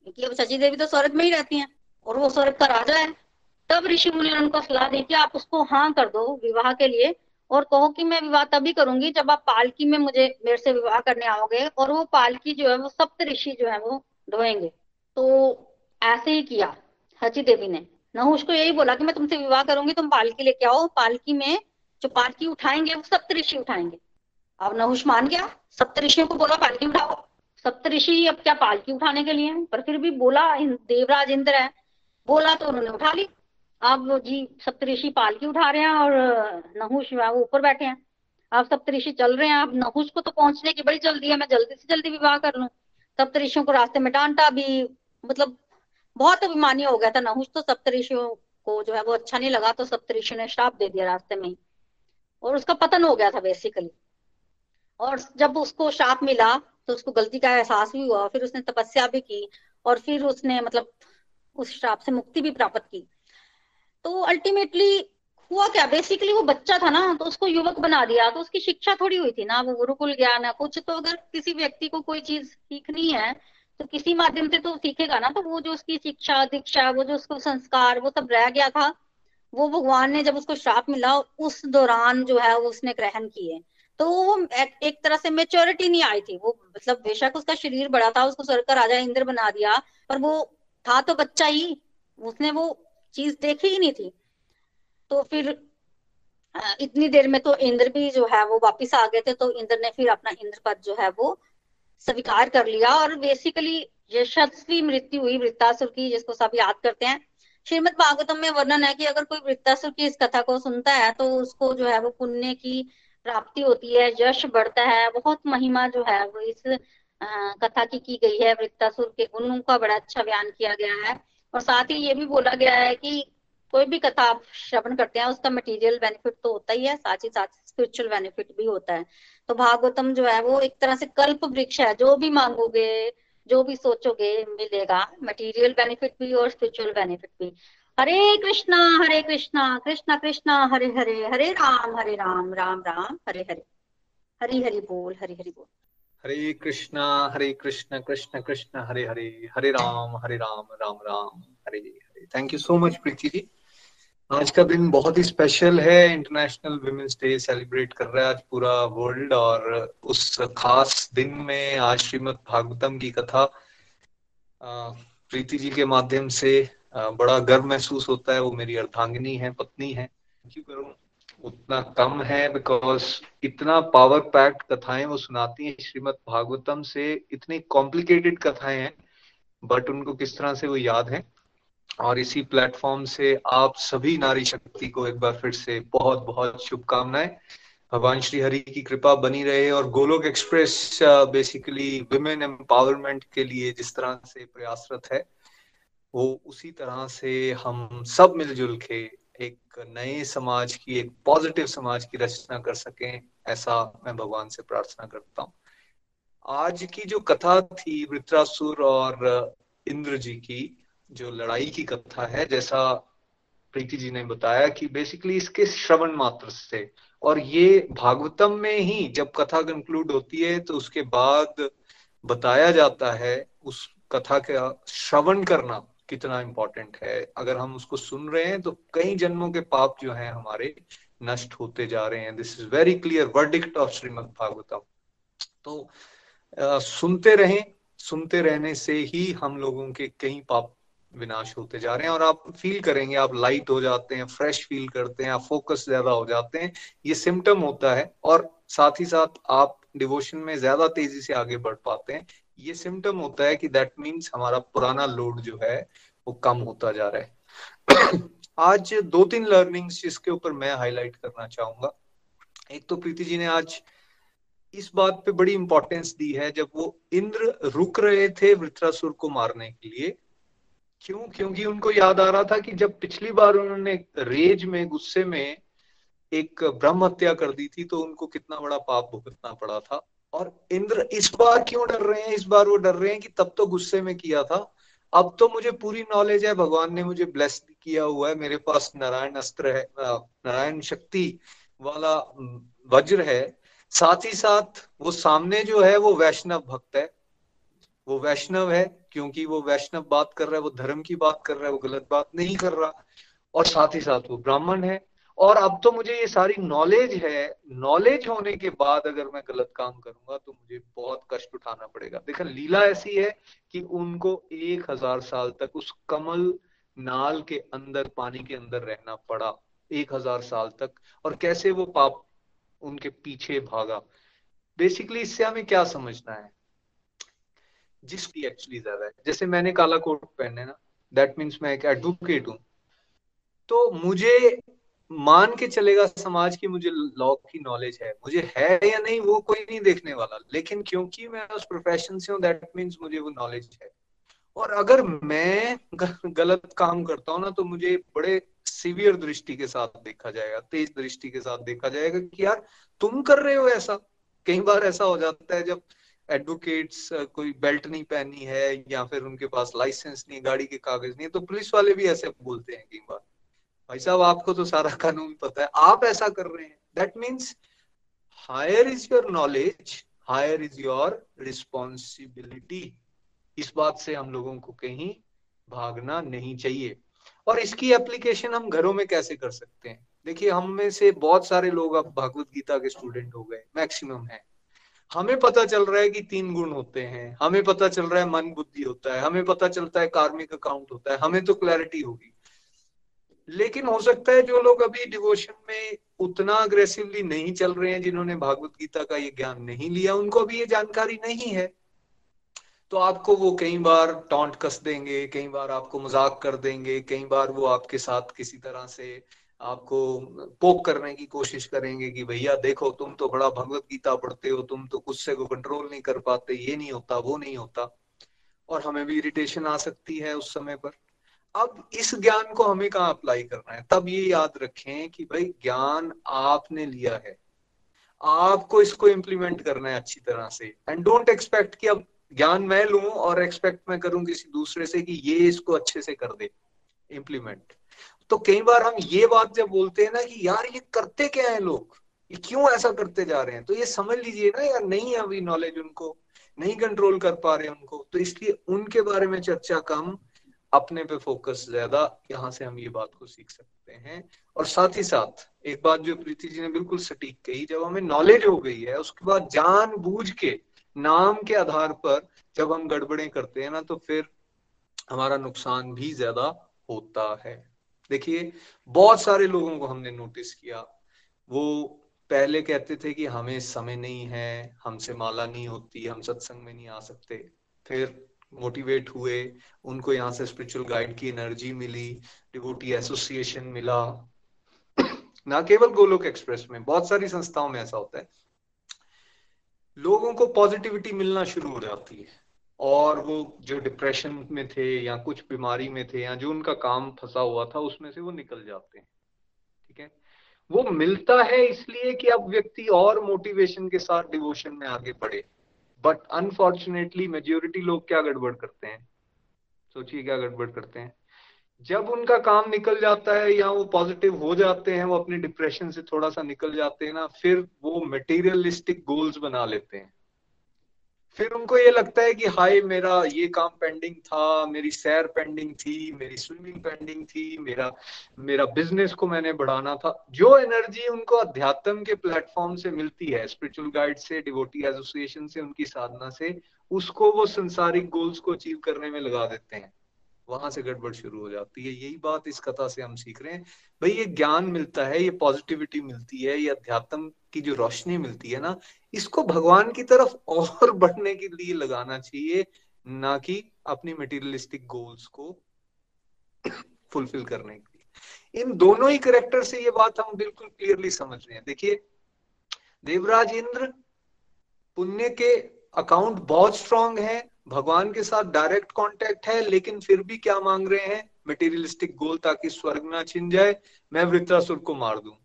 B: कि अब सची देवी तो स्वर्ग में ही रहती हैं, और वो स्वर्ग का राजा है। तब ऋषि मुनि ने उनको सलाह दी कि आप उसको हाँ कर दो विवाह के लिए, और कहो कि मैं विवाह तभी करूँगी जब आप पालकी में मुझे, मेरे से विवाह करने आओगे, और वो पालकी जो है, वो सप्त ऋषि जो है, वो ढोएँगे तो ऐसे ही किया हची देवी ने। नहुष को यही बोला कि मैं तुमसे विवाह करूँगी, तुम पालकी लेके आओ। पालकी में जो पालकी उठाएँगे, वो सप्तऋषि उठाएँगे। अब नहुष मान गया, सप्तऋषियों को बोला, पालकी उठाओ। सप्तऋषि अब क्या पालकी उठाने के लिए पर फिर भी बोला देवराज इंद्र है। बोला तो उन्होंने उठा ली। अब जी, सप्तऋषि पालकी उठा रहे हैं और नहुष वो ऊपर बैठे हैं। अब सप्तऋषि चल रहे हैं। अब नहुष को तो पहुँचने की बड़ी जल्दी है, मैं जल्दी से जल्दी विवाह कर लूँ। सप्तऋषियों को रास्ते में डांटा भी मतलब बहुत अभिमानी हो गया था नहुष तो सप्तऋषियों को जो है वो अच्छा नहीं लगा तो सप्तऋषि ने श्राप दे दिया रास्ते में और उसका पतन हो गया था बेसिकली और जब उसको श्राप मिला तो उसको गलती का एहसास भी हुआ, फिर उसने तपस्या भी की और फिर उसने मतलब उस श्राप से मुक्ति भी प्राप्त की। तो अल्टीमेटली हुआ क्या? बेसिकली वो बच्चा था ना तो उसको युवक बना दिया तो उसकी शिक्षा थोड़ी हुई थी ना वो गुरुकुल ज्ञान है कुछ तो अगर किसी व्यक्ति को कोई चीज़ सीखनी है तो किसी माध्यम से तो सीखेगा ना तो वो जो उसकी शिक्षा दीक्षा वो जो उसको संस्कार वो सब रह गया था वो भगवान ने जब उसको श्राप मिला उस दौरान जो है वो उसने ग्रहण किए। तो वो एक, तरह से मेच्योरिटी नहीं आई थी वो मतलब बेशक उसका शरीर बड़ा था उसको स्वर्ग का राजा इंद्र बना दिया पर वो था तो बच्चा ही उसने वो चीज़ देखी ही नहीं थी। तो फिर इतनी देर में तो इंद्र भी जो है वो वापिस आ गए थे तो इंद्र ने फिर अपना इंद्र पद जो है वो स्वीकार कर लिया। और बेसिकली यशस्वी मृत्यु हुई वृत्तासुर की, जिसको सब याद करते हैं। श्रीमद भागवतम में वर्णन है कि अगर कोई वृत्तासुर की इस कथा को सुनता है तो उसको जो है वो पुण्य की
D: प्राप्ति होती है, यश बढ़ता है, बहुत महिमा जो है वो इस कथा की की गई है। वृत्तासुर के गुणों का बड़ा अच्छा बयान किया गया है। और साथ ही ये भी बोला गया है कि कोई भी कथा आप श्रवण करते हैं, उसका मटेरियल बेनिफिट तो होता ही है, साथ ही साथ स्पिरिचुअल बेनिफिट भी होता है। तो भागवतम जो है, वो एक तरह से कल्प वृक्ष है, जो भी मांगोगे, जो भी सोचोगे, मिलेगा। मटेरियल बेनिफिट भी और स्पिरिचुअल बेनिफिट भी। हरे कृष्णा हरे कृष्णा कृष्णा कृष्णा, हरे हरे हरे राम हरे राम राम राम, हरे हरे। हरि हरि बोल, हरि हरि बोल।
E: Hare Krishna, Hare Krishna Krishna Krishna, Hare Hare Hare Ram Hare Ram Ram Ram, Hare Hare. Thank you so much Preeti ji आज का दिन बहुत ही स्पेशल है। इंटरनेशनल वुमेन्स डे सेलिब्रेट कर रहा है आज पूरा वर्ल्ड और उस खास दिन में आज श्रीमद भागवतम की कथा प्रीति जी के माध्यम से बड़ा गर्व महसूस होता है। वो मेरी अर्धांगिनी है, पत्नी है। क्यों करूँ उतना कम है बिकॉज़ इतना पावर पैक्ड कथाएँ वो सुनाती हैं श्रीमद भागवतम से। इतनी कॉम्प्लिकेटेड कथाएँ हैं बट उनको किस तरह से वो याद है? और इसी प्लेटफॉर्म से आप सभी नारी शक्ति को एक बार फिर से बहुत बहुत शुभकामनाएँ। भगवान श्री हरि की कृपा बनी रहे और Golok express basically women empowerment के लिए जिस तरह से प्रयासरत है, वो उसी तरह से हम सब मिलजुल के एक नए समाज की, एक पॉजिटिव समाज की रचना कर सकें, ऐसा मैं भगवान से प्रार्थना करता हूँ। आज की जो कथा थी वृत्रासुर और इंद्र जी की जो लड़ाई की कथा है जैसा प्रीति जी ने बताया कि बेसिकली इसके श्रवण मात्र से। और ये भागवतम में ही जब कथा कंक्लूड होती है तो उसके बाद बताया जाता है उस कथा का श्रवण करना कितना इंपॉर्टेंट है। अगर हम उसको सुन रहे हैं तो कई जन्मों के पाप जो हैं हमारे नष्ट होते जा रहे हैं। This is very clear verdict of Shrimad Bhagavatam. तो आ, सुनते रहें सुनते रहने से ही हम लोगों के कई पाप विनाश होते जा रहे हैं और आप फील करेंगे, आप लाइट हो जाते हैं फ्रेश फील करते हैं, आप फोकस ज़्यादा हो जाते हैं, ये सिम्टम होता है और साथ ही साथ आप डिवोशन में ज़्यादा तेज़ी से आगे बढ़ पाते हैं। ये सिम्टम होता है कि दैट मीन्स हमारा पुराना लोड जो है, वो कम होता जा रहा है। [coughs] आज दो तीन लर्निंग्स जिसके ऊपर मैं हाईलाइट करना चाहूँगा। एक तो प्रीति जी ने आज इस बात पे बड़ी इंपॉर्टेंस दी है, जब वो इंद्र रुक रहे थे वृत्रासुर को मारने के लिए क्यों? क्योंकि उनको याद आ रहा था कि जब पिछली बार उन्होंने रेज में, गुस्से में एक ब्रह्म हत्या कर दी थी तो उनको कितना बड़ा पाप भुगतना पड़ा था। और इंद्र इस बार क्यों डर रहे हैं? इस बार वो डर रहे हैं कि तब तो गुस्से में किया था। अब तो मुझे पूरी नॉलेज है, भगवान ने मुझे ब्लेस किया हुआ है। मेरे पास नारायण अस्त्र है नारायण शक्ति वाला वज्र है। साथ ही साथ वो सामने जो है, वो वैष्णव भक्त है। वो वैष्णव है। क्योंकि वो वैष्णव बात कर रहा है, वो धर्म की बात कर रहा है, वो गलत बात नहीं कर रहा। और साथ ही साथ वो ब्राह्मण है। और अब तो मुझे ये सारी नॉलेज है नॉलेज होने के बाद अगर मैं गलत काम करूँगा तो मुझे बहुत कष्ट उठाना पड़ेगा। देखा, लीला ऐसी है कि उनको एक हज़ार साल तक उस कमल नाल के अंदर, पानी के अंदर रहना पड़ा। एक हज़ार साल तक। और कैसे वो पाप उनके पीछे भागा? बेसिकली इससे हमें क्या समझना है? जिसकी एक्चुअली ज़्यादा है। जैसे मैंने काला कोट पहने ना दैट मीन्स मैं एक एडवोकेट हूँ। तो मुझे मान के चलेगा समाज की मुझे लॉ की नॉलेज है। मुझे है या नहीं, वो कोई नहीं देखने वाला। लेकिन क्योंकि मैं उस प्रोफेशन से हूँ दैट मीन्स मुझे वो नॉलेज है। और अगर मैं गलत काम करता हूँ ना तो मुझे बड़े सिवियर दृष्टि के साथ देखा जाएगा, तेज दृष्टि के साथ देखा जाएगा कि यार, तुम कर रहे हो ऐसा। कई बार ऐसा हो जाता है जब एडवोकेट्स कोई बेल्ट नहीं पहनी है या फिर उनके पास लाइसेंस नहीं है गाड़ी के कागज़ नहीं है तो पुलिस वाले भी ऐसे बोलते हैं कई बार। भाई साहब, आपको तो सारा कानून पता है। आप ऐसा कर रहे हैं। That means higher is your knowledge higher is your responsibility इस बात से हम लोगों को कहीं भागना नहीं चाहिए। और इसकी एप्लीकेशन हम घरों में कैसे कर सकते हैं? देखिए, हम में से बहुत सारे लोग अब भगवत गीता के स्टूडेंट हो गए मैक्सिमम है। हमें पता चल रहा है कि तीन गुण होते हैं। हमें पता चल रहा है मन बुद्धि होता है। हमें पता चलता है कार्मिक अकाउंट होता है। हमें तो क्लैरिटी होगी। लेकिन हो सकता है जो लोग अभी डिवोशन में उतना अग्रेसिवली नहीं चल रहे हैं, जिन्होंने भागवत गीता का ये ज्ञान नहीं लिया, उनको अभी ये जानकारी नहीं है। तो आपको वो कई बार टॉन्ट कस देंगे, कई बार आपको मज़ाक कर देंगे, कई बार वो आपके साथ किसी तरह से आपको पोक करने की कोशिश करेंगे कि भैया देखो, तुम तो बड़ा भगवत गीता पढ़ते हो, तुम तो गुस्से को कंट्रोल नहीं कर पाते, ये नहीं होता, वो नहीं होता। और हमें भी इरिटेशन आ सकती है उस समय पर। अब इस ज्ञान को हमें कहाँ अप्लाई करना है? तब ये याद रखें कि भाई ज्ञान आपने लिया है। आपको इसको इम्प्लीमेंट करना है अच्छी तरह से। एंड डोंट एक्सपेक्ट कि अब ज्ञान मैं लू और एक्सपेक्ट मैं करूँ किसी दूसरे से कि ये इसको अच्छे से कर दे। इम्प्लीमेंट तो कई बार हम ये बात जब बोलते हैं ना कि यार ये करते क्या है लोग? ये क्यों ऐसा करते जा रहे हैं? तो ये समझ लीजिए ना यार, नहीं है अभी नॉलेज उनको, नहीं कंट्रोल कर पा रहे उनको। तो इसलिए उनके बारे में चर्चा कम, अपने पे फोकस ज़्यादा, यहाँ से हम ये बात को सीख सकते हैं। और साथ ही साथ, एक बात जो प्रीति जी ने बिल्कुल सटीक कही, जब हमें नॉलेज हो गई है, उसके बाद जान बूझ के, नाम के आधार पर जब हम गड़बड़े करते हैं ना तो फिर हमारा नुकसान भी ज़्यादा होता है। देखिए, बहुत सारे लोगों को हमने नोटिस किया। वो पहले कहते थे कि हमें समय नहीं है, हमसे माला नहीं होती, हम सत्संग में नहीं आ सकते। फिर मोटिवेट हुए, उनको यहाँ से स्पिरिचुअल गाइड की एनर्जी मिली डिवोटी एसोसिएशन मिला। ना केवल गोलोक एक्सप्रेस में, बहुत सारी संस्थाओं में ऐसा होता है। लोगों को पॉजिटिविटी मिलना शुरू हो जाती है। और वो जो डिप्रेशन में थे या कुछ बीमारी में थे या जो उनका काम फंसा हुआ था, उसमें से वो निकल जाते हैं। ठीक है? वो मिलता है इसलिए कि अब व्यक्ति और मोटिवेशन के साथ डिवोशन में आगे बढ़े। बट अनफॉर्चुनेटली मेजोरिटी लोग क्या गड़बड़ करते हैं? सोचिए क्या गड़बड़ करते हैं। जब उनका काम निकल जाता है या वो पॉजिटिव हो जाते हैं, वो अपने डिप्रेशन से थोड़ा सा निकल जाते हैं ना, फिर वो मटेरियलिस्टिक गोल्स बना लेते हैं। फिर उनको ये लगता है कि हाय, मेरा ये काम पेंडिंग था, मेरी सैर पेंडिंग थी, मेरी स्विमिंग पेंडिंग थी, मेरा मेरा बिज़नेस को मैंने बढ़ाना था। जो एनर्जी उनको अध्यात्म के प्लेटफॉर्म से मिलती है स्पिरिचुअल गाइड से डिवोटी एसोसिएशन से, उनकी साधना से, उसको वो संसारिक गोल्स को अचीव करने में लगा देते हैं। वहाँ से गड़बड़ शुरू हो जाती है। यही बात इस कथा से हम सीख रहे हैं। भाई, ये ज्ञान मिलता है, ये पॉजिटिविटी मिलती है, ये अध्यात्म की जो रोशनी मिलती है ना, इसको भगवान की तरफ़ [laughs] और बढ़ने के लिए लगाना चाहिए, ना कि अपनी मटेरियलिस्टिक गोल्स को फुलफिल करने के लिए। इन दोनों ही करेक्टर से ये बात हम बिल्कुल क्लियरली समझ रहे हैं। देखिए, देवराज इंद्र पुण्य के अकाउंट बहुत स्ट्रांग है भगवान के साथ डायरेक्ट कांटेक्ट है, लेकिन फिर भी क्या मांग रहे हैं? मटेरियलिस्टिक गोल ताकि स्वर्ग ना छिन जाए, मैं वृत्रासुर को मार दूँ।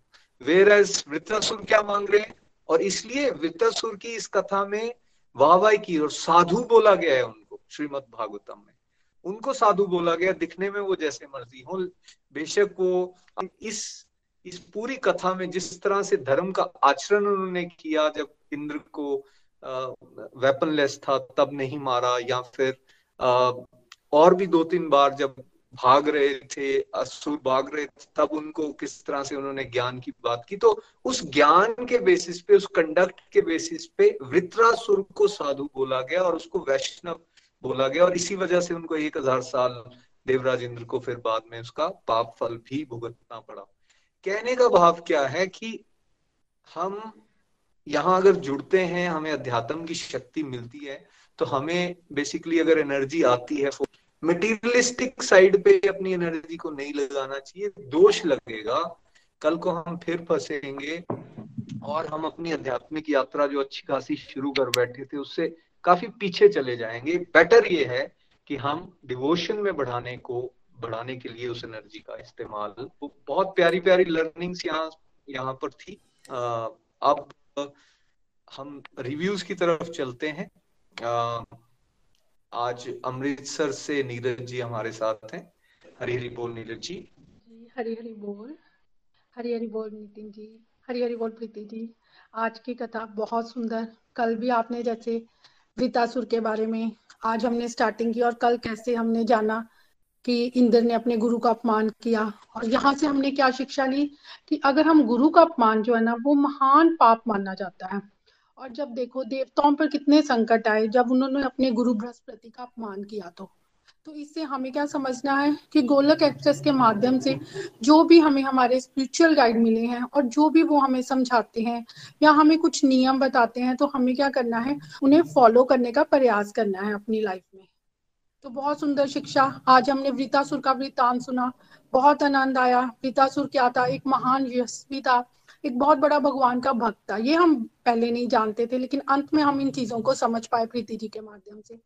E: वेर एज वृत्रासुर क्या मांग रहे हैं? और इसलिए वृत्रासुर की इस कथा में वाह की और साधु बोला गया है उनको, श्रीमद भागवतम में। उनको साधु बोला गया, दिखने में वो जैसे मर्ज़ी हो। बेशक वो इस इस पूरी कथा में जिस तरह से धर्म का आचरण उन्होंने किया, जब इंद्र को वेपनलेस था तब नहीं मारा या फिर आ, और भी दो तीन बार जब भाग रहे थे असुर भाग रहे थे तब उनको किस तरह से उन्होंने ज्ञान की बात की? तो उस ज्ञान के बेसिस पे उस कंडक्ट के बेसिस पे वृत्रासुर को साधु बोला गया और उसको वैष्णव बोला गया और इसी वजह से उनको एक हज़ार साल देवराज इंद्र को फिर बाद में उसका पाप फल भी भुगतना पड़ा। कहने का भाव क्या है कि हम यहाँ अगर जुड़ते हैं हमें अध्यात्म की शक्ति मिलती है तो हमें बेसिकली अगर एनर्जी आती है मटीरियलिस्टिक साइड पे अपनी एनर्जी को नहीं लगाना चाहिए दोष लगेगा। कल को हम फिर फंसेंगे और हम अपनी आध्यात्मिक यात्रा जो अच्छी खासी शुरू कर बैठे थे उससे काफ़ी पीछे चले जाएँगे। बेटर ये है कि हम डिवोशन में बढ़ाने को बढ़ाने के लिए उस एनर्जी का इस्तेमाल। बहुत प्यारी प्यारी लर्निंग्स यहाँ यहाँ पर थी। आ, अब हम रिव्यूज़ की तरफ़ चलते हैं। आज अमृतसर से नीरज जी हमारे साथ हैं। हरी हरी बोल नीरज जी।
F: हरी हरी बोल। हरी हरी बोल नितिन जी। हरी हरी बोल प्रीति जी। आज की कथा बहुत सुंदर। कल भी आपने जैसे वृतासुर के बारे में आज हमने स्टार्टिंग की और कल कैसे हमने जाना। कि इंद्र ने अपने गुरु का अपमान किया। और यहाँ से हमने क्या शिक्षा ली कि अगर हम गुरु का अपमान जो है ना, वो महान पाप माना जाता है। और जब देखो देवताओं पर कितने संकट आए, जब उन्होंने अपने गुरु बृहस्पति का अपमान किया तो। तो इससे हमें क्या समझना है कि गोलक एक्सप्रेस के माध्यम से जो भी हमें हमारे स्पिरिचुअल गाइड मिले हैं और जो भी वो हमें समझाते हैं या हमें कुछ नियम बताते हैं तो हमें क्या करना है, उन्हें फॉलो करने का प्रयास करना है अपनी लाइफ में। तो बहुत सुंदर शिक्षा। आज हमने वृतासुर का वृतांत सुना। बहुत आनंद आया। वृतासुर क्या था? एक महान यशस्वी था। एक बहुत बड़ा भगवान का भक्त था। ये हम पहले नहीं जानते थे, लेकिन अंत में हम इन चीज़ों को समझ पाए प्रीति जी के माध्यम से।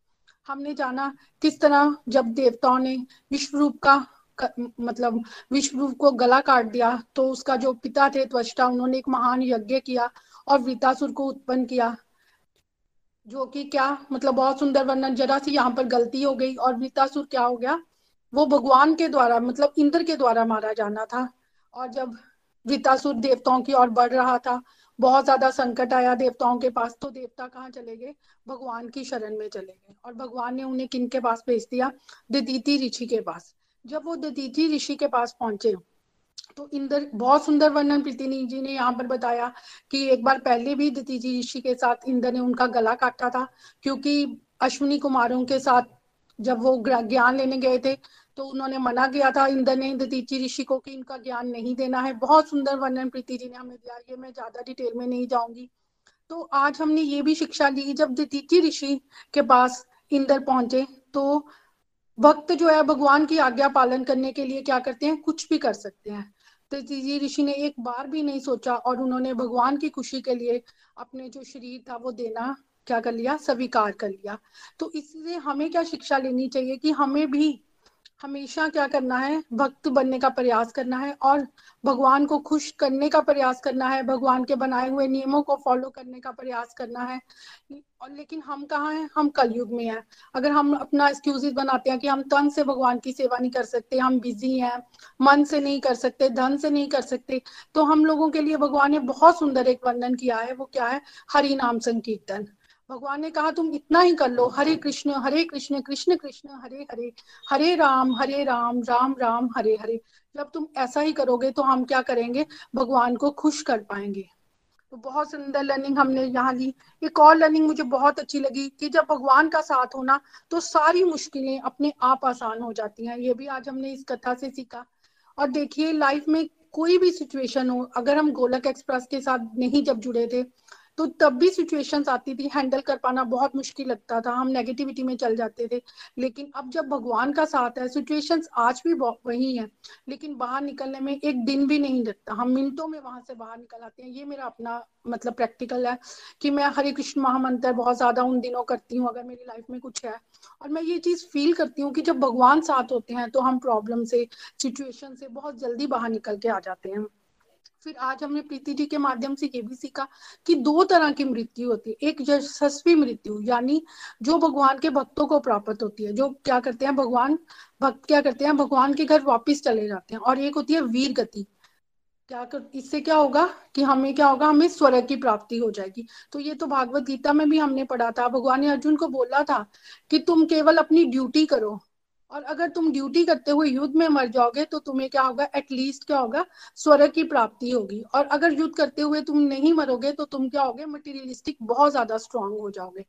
F: हमने जाना किस तरह जब देवताओं ने विश्व रूप का मतलब विश्व रूप को गला काट दिया तो उसका जो पिता थे, त्वष्टा, उन्होंने एक महान यज्ञ किया और वृतासुर को उत्पन्न किया। जो कि क्या मतलब बहुत सुंदर वर्णन, जरा सी यहाँ पर गलती हो गई और वृतासुर क्या हो गया? वो भगवान के द्वारा मतलब इंद्र के द्वारा मारा जाना था। और जब वृतासुर देवताओं की ओर बढ़ रहा था, बहुत ज़्यादा संकट आया देवताओं के पास तो देवता कहाँ चले गए? भगवान की शरण में चले गए। और भगवान ने उन्हें किन के पास भेज दिया? ददीति ऋषि के पास। जब वो ददीति ऋषि के पास पहुँचे तो इंद्र, बहुत सुंदर वर्णन प्रीतिनी जी ने यहाँ पर बताया कि एक बार पहले भी दतीजी ऋषि के साथ इंद्र ने उनका गला काटा था, क्योंकि अश्विनी कुमारों के साथ जब वो ज्ञान लेने गए थे तो उन्होंने मना किया था इंद्र ने दतीची ऋषि को कि इनका ज्ञान नहीं देना है। बहुत सुंदर वर्णन प्रीति जी ने हमें दिया, ये मैं ज़्यादा डिटेल में नहीं जाऊँगी। तो आज हमने ये भी शिक्षा ली, जब दतीची ऋषि के पास इंद्र पहुँचे तो भक्त जो है भगवान की आज्ञा पालन करने के लिए क्या करते हैं? कुछ भी कर सकते हैं। जी ऋषि ने एक बार भी नहीं सोचा और उन्होंने भगवान की खुशी के लिए अपने जो शरीर था वो देना क्या कर लिया? स्वीकार कर लिया। तो इससे हमें क्या शिक्षा लेनी चाहिए कि हमें भी हमेशा क्या करना है? भक्त बनने का प्रयास करना है और भगवान को खुश करने का प्रयास करना है। भगवान के बनाए हुए नियमों को फॉलो करने का प्रयास करना है। और लेकिन हम कहाँ हैं? हम कलयुग में हैं। अगर हम अपना एक्सक्यूजेस बनाते हैं कि हम तन से भगवान की सेवा नहीं कर सकते, हम बिज़ी हैं, मन से नहीं कर सकते, धन से नहीं कर सकते तो हम लोगों के लिए भगवान ने बहुत सुंदर एक वर्णन किया है। वो क्या है? हरि नाम संकीर्तन। भगवान ने कहा, तुम इतना ही कर लो। हरे कृष्ण हरे कृष्ण कृष्ण कृष्ण, हरे हरे हरे राम हरे राम राम राम, हरे हरे। जब तुम ऐसा ही करोगे तो हम क्या करेंगे? भगवान को खुश कर पाएँगे। तो बहुत सुंदर लर्निंग हमने यहाँ ली। एक और लर्निंग मुझे बहुत अच्छी लगी कि जब भगवान का साथ होना तो सारी मुश्किलें अपने आप आसान हो जाती हैं। ये भी आज हमने इस कथा से सीखा। और देखिए लाइफ में कोई भी सिचुएशन हो, अगर हम गोलक एक्सप्रेस के साथ नहीं जब जुड़े थे तो तब भी सिचुएशंस आती थी हैंडल कर पाना बहुत मुश्किल लगता था। हम नेगेटिविटी में चल जाते थे। लेकिन अब जब भगवान का साथ है सिचुएशंस आज भी वही है। लेकिन बाहर निकलने में एक दिन भी नहीं लगता। हम मिनटों में वहाँ से बाहर निकल आते हैं। ये मेरा अपना मतलब प्रैक्टिकल है कि मैं हरे कृष्ण महामंत्र बहुत ज़्यादा उन दिनों करती हूँ, अगर मेरी लाइफ में कुछ है। और मैं ये चीज़ फील करती हूँ कि जब भगवान साथ होते हैं तो हम प्रॉब्लम से सिचुएशन से बहुत जल्दी बाहर निकल के आ जाते हैं। फिर आज हमने प्रीति जी के माध्यम से ये भी सीखा कि दो तरह की मृत्यु होती है। एक यशस्वी मृत्यु, यानी जो भगवान के भक्तों को प्राप्त होती है, जो क्या करते हैं, भगवान, भक्त क्या करते हैं, भगवान के घर वापिस चले जाते हैं। और एक होती है वीर गति। क्या कर, इससे क्या होगा कि हमें क्या होगा, हमें स्वर्ग की प्राप्ति हो जाएगी। तो ये तो भागवत गीता में भी हमने पढ़ा था। भगवान ने अर्जुन को बोला था कि तुम केवल अपनी ड्यूटी करो और अगर तुम ड्यूटी करते हुए युद्ध में मर जाओगे तो तुम्हें क्या होगा? एटलीस्ट क्या होगा? स्वर्ग की प्राप्ति होगी। और अगर युद्ध करते हुए तुम नहीं मरोगे तो तुम क्या होगे? मटेरियलिस्टिक बहुत ज़्यादा स्ट्रांग हो जाओगे।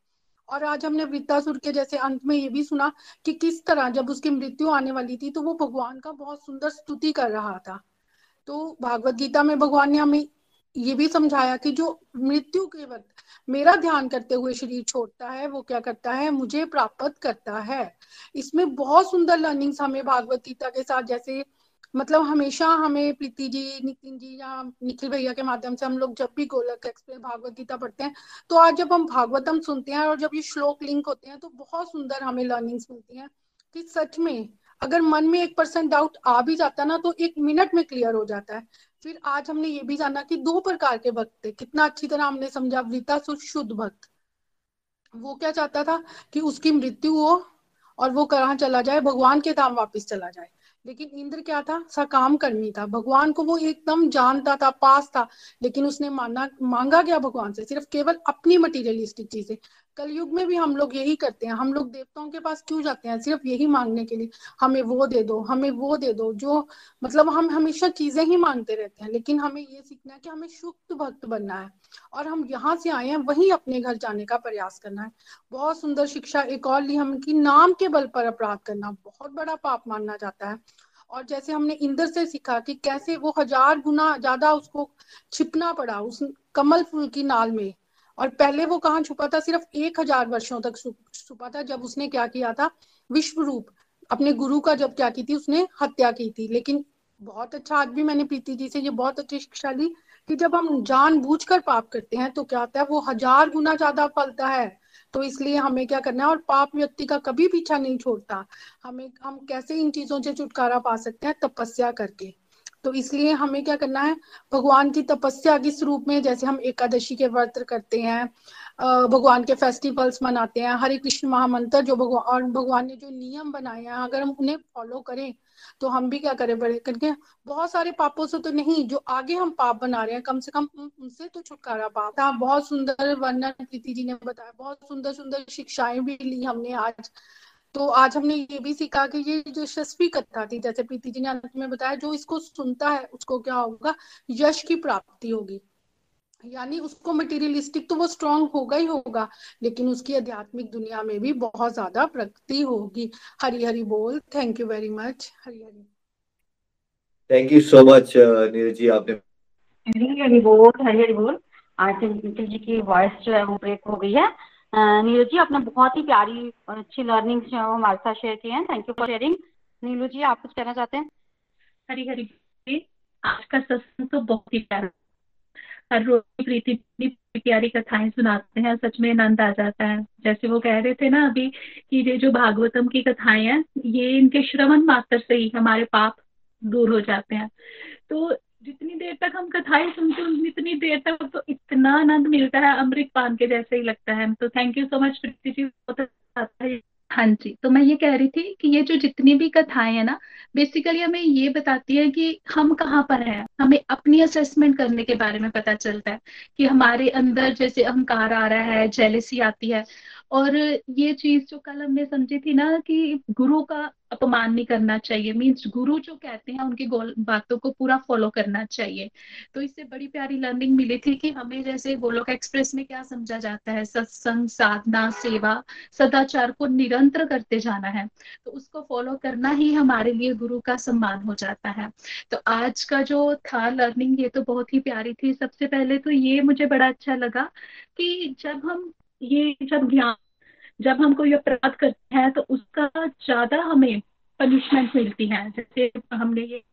F: और आज हमने वृत्तासुर के जैसे अंत में ये भी सुना कि किस तरह जब उसकी मृत्यु आने वाली थी तो वो भगवान का बहुत सुंदर स्तुति कर रहा था। तो भागवत गीता में भगवान ने हमें ये भी समझाया कि जो मृत्यु के वक्त मेरा ध्यान करते हुए शरीर छोड़ता है, वो क्या करता है? मुझे प्राप्त करता है। इसमें बहुत सुंदर लर्निंग्स हमें भागवत गीता के साथ, जैसे मतलब हमेशा हमें प्रीति जी, नितिन जी या निखिल भैया के माध्यम से हम लोग जब भी गोलक एक्सप्रेस भागवत गीता पढ़ते हैं तो आज जब हम भागवतम सुनते हैं और जब ये श्लोक लिंक होते हैं तो बहुत सुंदर हमें लर्निंग्स मिलती हैं कि सच में अगर मन में एक परसेंट डाउट आ भी जाता ना तो एक मिनट में क्लियर हो जाता है। फिर आज हमने ये भी जाना कि दो प्रकार के भक्त थे। कितना अच्छी तरह हमने समझा वृता शुद्ध भक्त। वो क्या चाहता था कि उसकी मृत्यु हो और वो कहा चला जाए? भगवान के धाम वापस चला जाए। लेकिन इंद्र क्या था? सकाम कर्मी था। भगवान को वो एकदम जानता था, पास था। लेकिन उसने माना, मांगा क्या भगवान से? सिर्फ़ केवल अपनी मटीरियलिस्टिक चीज़ें। कलयुग में भी हम लोग यही करते हैं। हम लोग देवताओं के पास क्यों जाते हैं? सिर्फ़ यही मांगने के लिए। हमें वो दे दो, हमें वो दे दो, जो मतलब हम हमेशा चीज़ें ही मांगते रहते हैं, लेकिन हमें ये सीखना है कि हमें शुक्त भक्त बनना है और हम यहाँ से आए हैं, वही अपने घर जाने का प्रयास करना है। बहुत सुंदर शिक्षा, एक और ली हम की नाम के बल पर अपराध करना। बहुत बड़ा पाप मानना जाता है। और जैसे हमने इंद्र से सीखा कि कैसे वो हज़ार गुना ज़्यादा उसको छिपना पड़ा, उस कमल फूल की नाल में। और पहले वो कहाँ छुपा था? सिर्फ़ एक हज़ार वर्षों तक छुपा था जब उसने क्या किया था? विश्व रूप अपने गुरु का जब क्या की थी, उसने हत्या की थी। लेकिन बहुत अच्छा आज भी मैंने प्रीति जी से, ये बहुत अच्छी शिक्षा ली कि जब हम जान बूझ कर पाप करते हैं तो क्या होता है? वो हज़ार गुना ज़्यादा फलता है। तो इसलिए हमें क्या करना है? और पाप व्यक्ति का कभी पीछा नहीं छोड़ता। हमें, हम कैसे इन चीज़ों से छुटकारा पा सकते हैं? तपस्या करके। तो इसलिए हमें क्या करना है? भगवान की तपस्या किस रूप में? जैसे हम एकादशी के व्रत करते हैं भगवान के फेस्टिवल्स मनाते हैं, हरे कृष्ण महामंत्र जो भगवान भगवान ने जो नियम बनाए हैं, अगर हम उन्हें फॉलो करें तो हम भी क्या करें? बड़े करके बहुत सारे पापों से तो नहीं, जो आगे हम पाप बना रहे हैं, कम से कम उनसे तो छुटकारा पाप था। बहुत सुंदर वर्णन प्रीति जी ने बताया, बहुत सुंदर सुंदर शिक्षाएँ भी ली हमने आज। तो आज हमने ये भी सीखा कि ये जो यशस्वी कथा थी जैसे प्रीति जी ने अंत में बताया जो इसको सुनता है उसको क्या होगा? यश की प्राप्ति होगी। यानी उसको मटेरियलिस्टिक तो वो स्ट्रांग होगा ही होगा लेकिन उसकी आध्यात्मिक दुनिया में भी बहुत ज़्यादा प्रगति होगी। हरी हरी बोल। Thank you very much Hari Hari
C: thank you so much Neeraj ji आपने
B: हरी हरी बोल हरी हरी बोल। आज जी की वॉइस जो है वो ब्रेक हो गई है। नीरज जी, आपने बहुत ही प्यारी और अच्छी लर्निंग हमारे साथ शेयर की है। Thank you for sharing Neelu ji, आप कुछ कहना चाहते हैं?
G: हरी हरी आज का सत्संग तो बहुत ही प्यारा हर रोज प्रीति प्यारी कथाएँ सुनाते हैं, सच में आनंद आ जाता है। जैसे वो कह रहे थे ना अभी कि ये जो भागवतम की कथाएँ हैं, ये इनके श्रवण मात्र से ही हमारे पाप दूर हो जाते हैं। तो जितनी देर तक हम कथाएँ सुनते हैं, उतनी देर तक तो इतना आनंद मिलता है अमृत पान के जैसे ही लगता है। तो thank you so much Preeti ji, बहुत अच्छा है। हाँ जी तो मैं ये कह रही थी कि ये जो जितनी भी कथाएँ है ना बेसिकली हमें ये बताती है कि हम कहाँ पर हैं। हमें अपनी असेसमेंट करने के बारे में पता चलता है कि हमारे अंदर जैसे अहंकार आ रहा है जेलेसी आती है। और ये चीज़ जो कल हमने समझी थी ना कि गुरु का अपमान नहीं करना चाहिए। मीन्स गुरु जो कहते हैं, उनकी बातों को पूरा फॉलो करना चाहिए। तो इससे बड़ी प्यारी लर्निंग मिली थी कि हमें जैसे गोलोक एक्सप्रेस में क्या समझा जाता है? सत्संग, साधना, सेवा, सदाचार को निरंतर करते जाना है। तो उसको फॉलो करना ही हमारे लिए गुरु का सम्मान हो जाता है। तो आज का जो था लर्निंग ये तो बहुत ही प्यारी थी। सबसे पहले तो ये मुझे बड़ा अच्छा लगा कि जब हम ये जब ज्ञान जब हम कोई अपराध करते हैं तो उसका ज़्यादा हमें पनिशमेंट मिलती है। जैसे हमने ये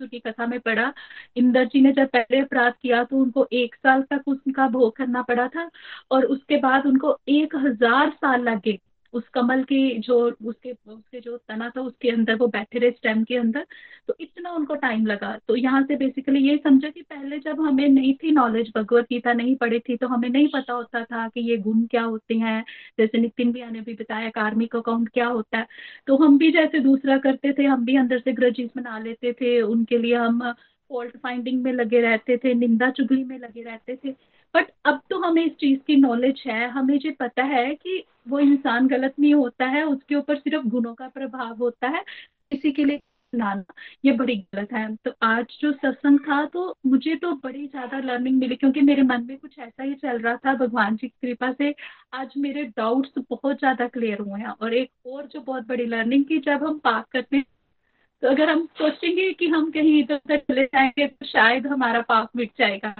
G: की कथा में पढ़ा, इंदर जी ने जब पहले अपराध किया तो उनको एक साल तक उनका भोग करना पड़ा था और उसके बाद उनको एक हज़ार साल लगे। उस कमल की जो, उसके उसके जो तना था, उसके अंदर, वो बैठे रहे स्टेम के अंदर तो इतना उनको टाइम लगा। तो यहाँ से बेसिकली ये समझा कि पहले जब हमें नहीं थी नॉलेज भगवत गीता नहीं पढ़ी थी तो हमें नहीं पता होता था कि ये गुण क्या होते हैं। जैसे नितिन भैया ने भी बताया, कार्मिक अकाउंट क्या होता है। तो हम भी जैसे दूसरा करते थे, हम भी अंदर से ग्रजिस बना लेते थे। उनके लिए हम फॉल्ट फाइंडिंग में लगे रहते थे, निंदा चुगली में लगे रहते थे। बट अब तो हमें इस चीज़ की नॉलेज है। हमें जो पता है कि वो इंसान गलत नहीं होता है, उसके ऊपर सिर्फ़ गुणों का प्रभाव होता है, किसी के लिए लाना ये बड़ी गलत है। तो आज जो सत्संग था तो मुझे तो बड़ी ज़्यादा लर्निंग मिली, क्योंकि मेरे मन में कुछ ऐसा ही चल रहा था, भगवान जी की कृपा से। आज मेरे डाउट्स बहुत ज़्यादा क्लियर हुए हैं। और एक और जो बहुत बड़ी लर्निंग की जब हम पाप करते हैं तो अगर हम सोचेंगे कि हम कहीं इधर उधर चले जाएँगे तो शायद हमारा पाप मिट जाएगा।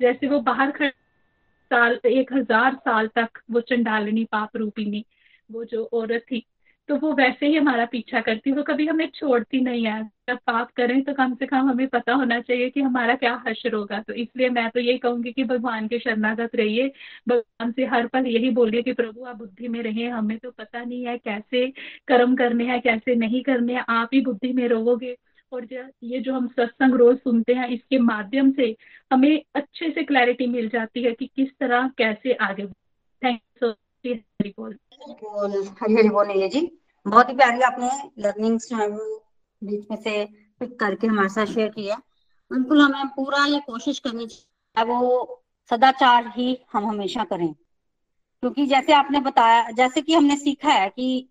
G: जैसे वो बाहर खड़े साल, एक हज़ार साल तक वो चंडालिनी पाप रूपिनी वो जो औरत थी तो वो वैसे ही हमारा पीछा करती, वो कभी हमें छोड़ती नहीं है। जब पाप करें तो कम से कम हमें पता होना चाहिए कि हमारा क्या हशर होगा तो इसलिए मैं तो यही कहूँगी कि भगवान के शरणागत रहिए। भगवान से हर पल यही बोलिए कि प्रभु, आप बुद्धि में रहे हमें तो पता नहीं है कैसे कर्म करने हैं, कैसे नहीं करने हैं। आप ही बुद्धि में रहोगे। और ये जो हम सत्संग रोज सुनते हैं, इसके माध्यम से हमें अच्छे से क्लैरिटी मिल जाती है कि किस तरह कैसे आगे थैंक यू
B: बहुत ही प्यारी आपने बीच में से पिक करके हमारे साथ शेयर किया बिल्कुल हमें पूरा ये कोशिश करनी चाहिए, वो सदाचार ही हम हमेशा करें। क्योंकि जैसे आपने बताया, जैसे कि हमने सीखा है कि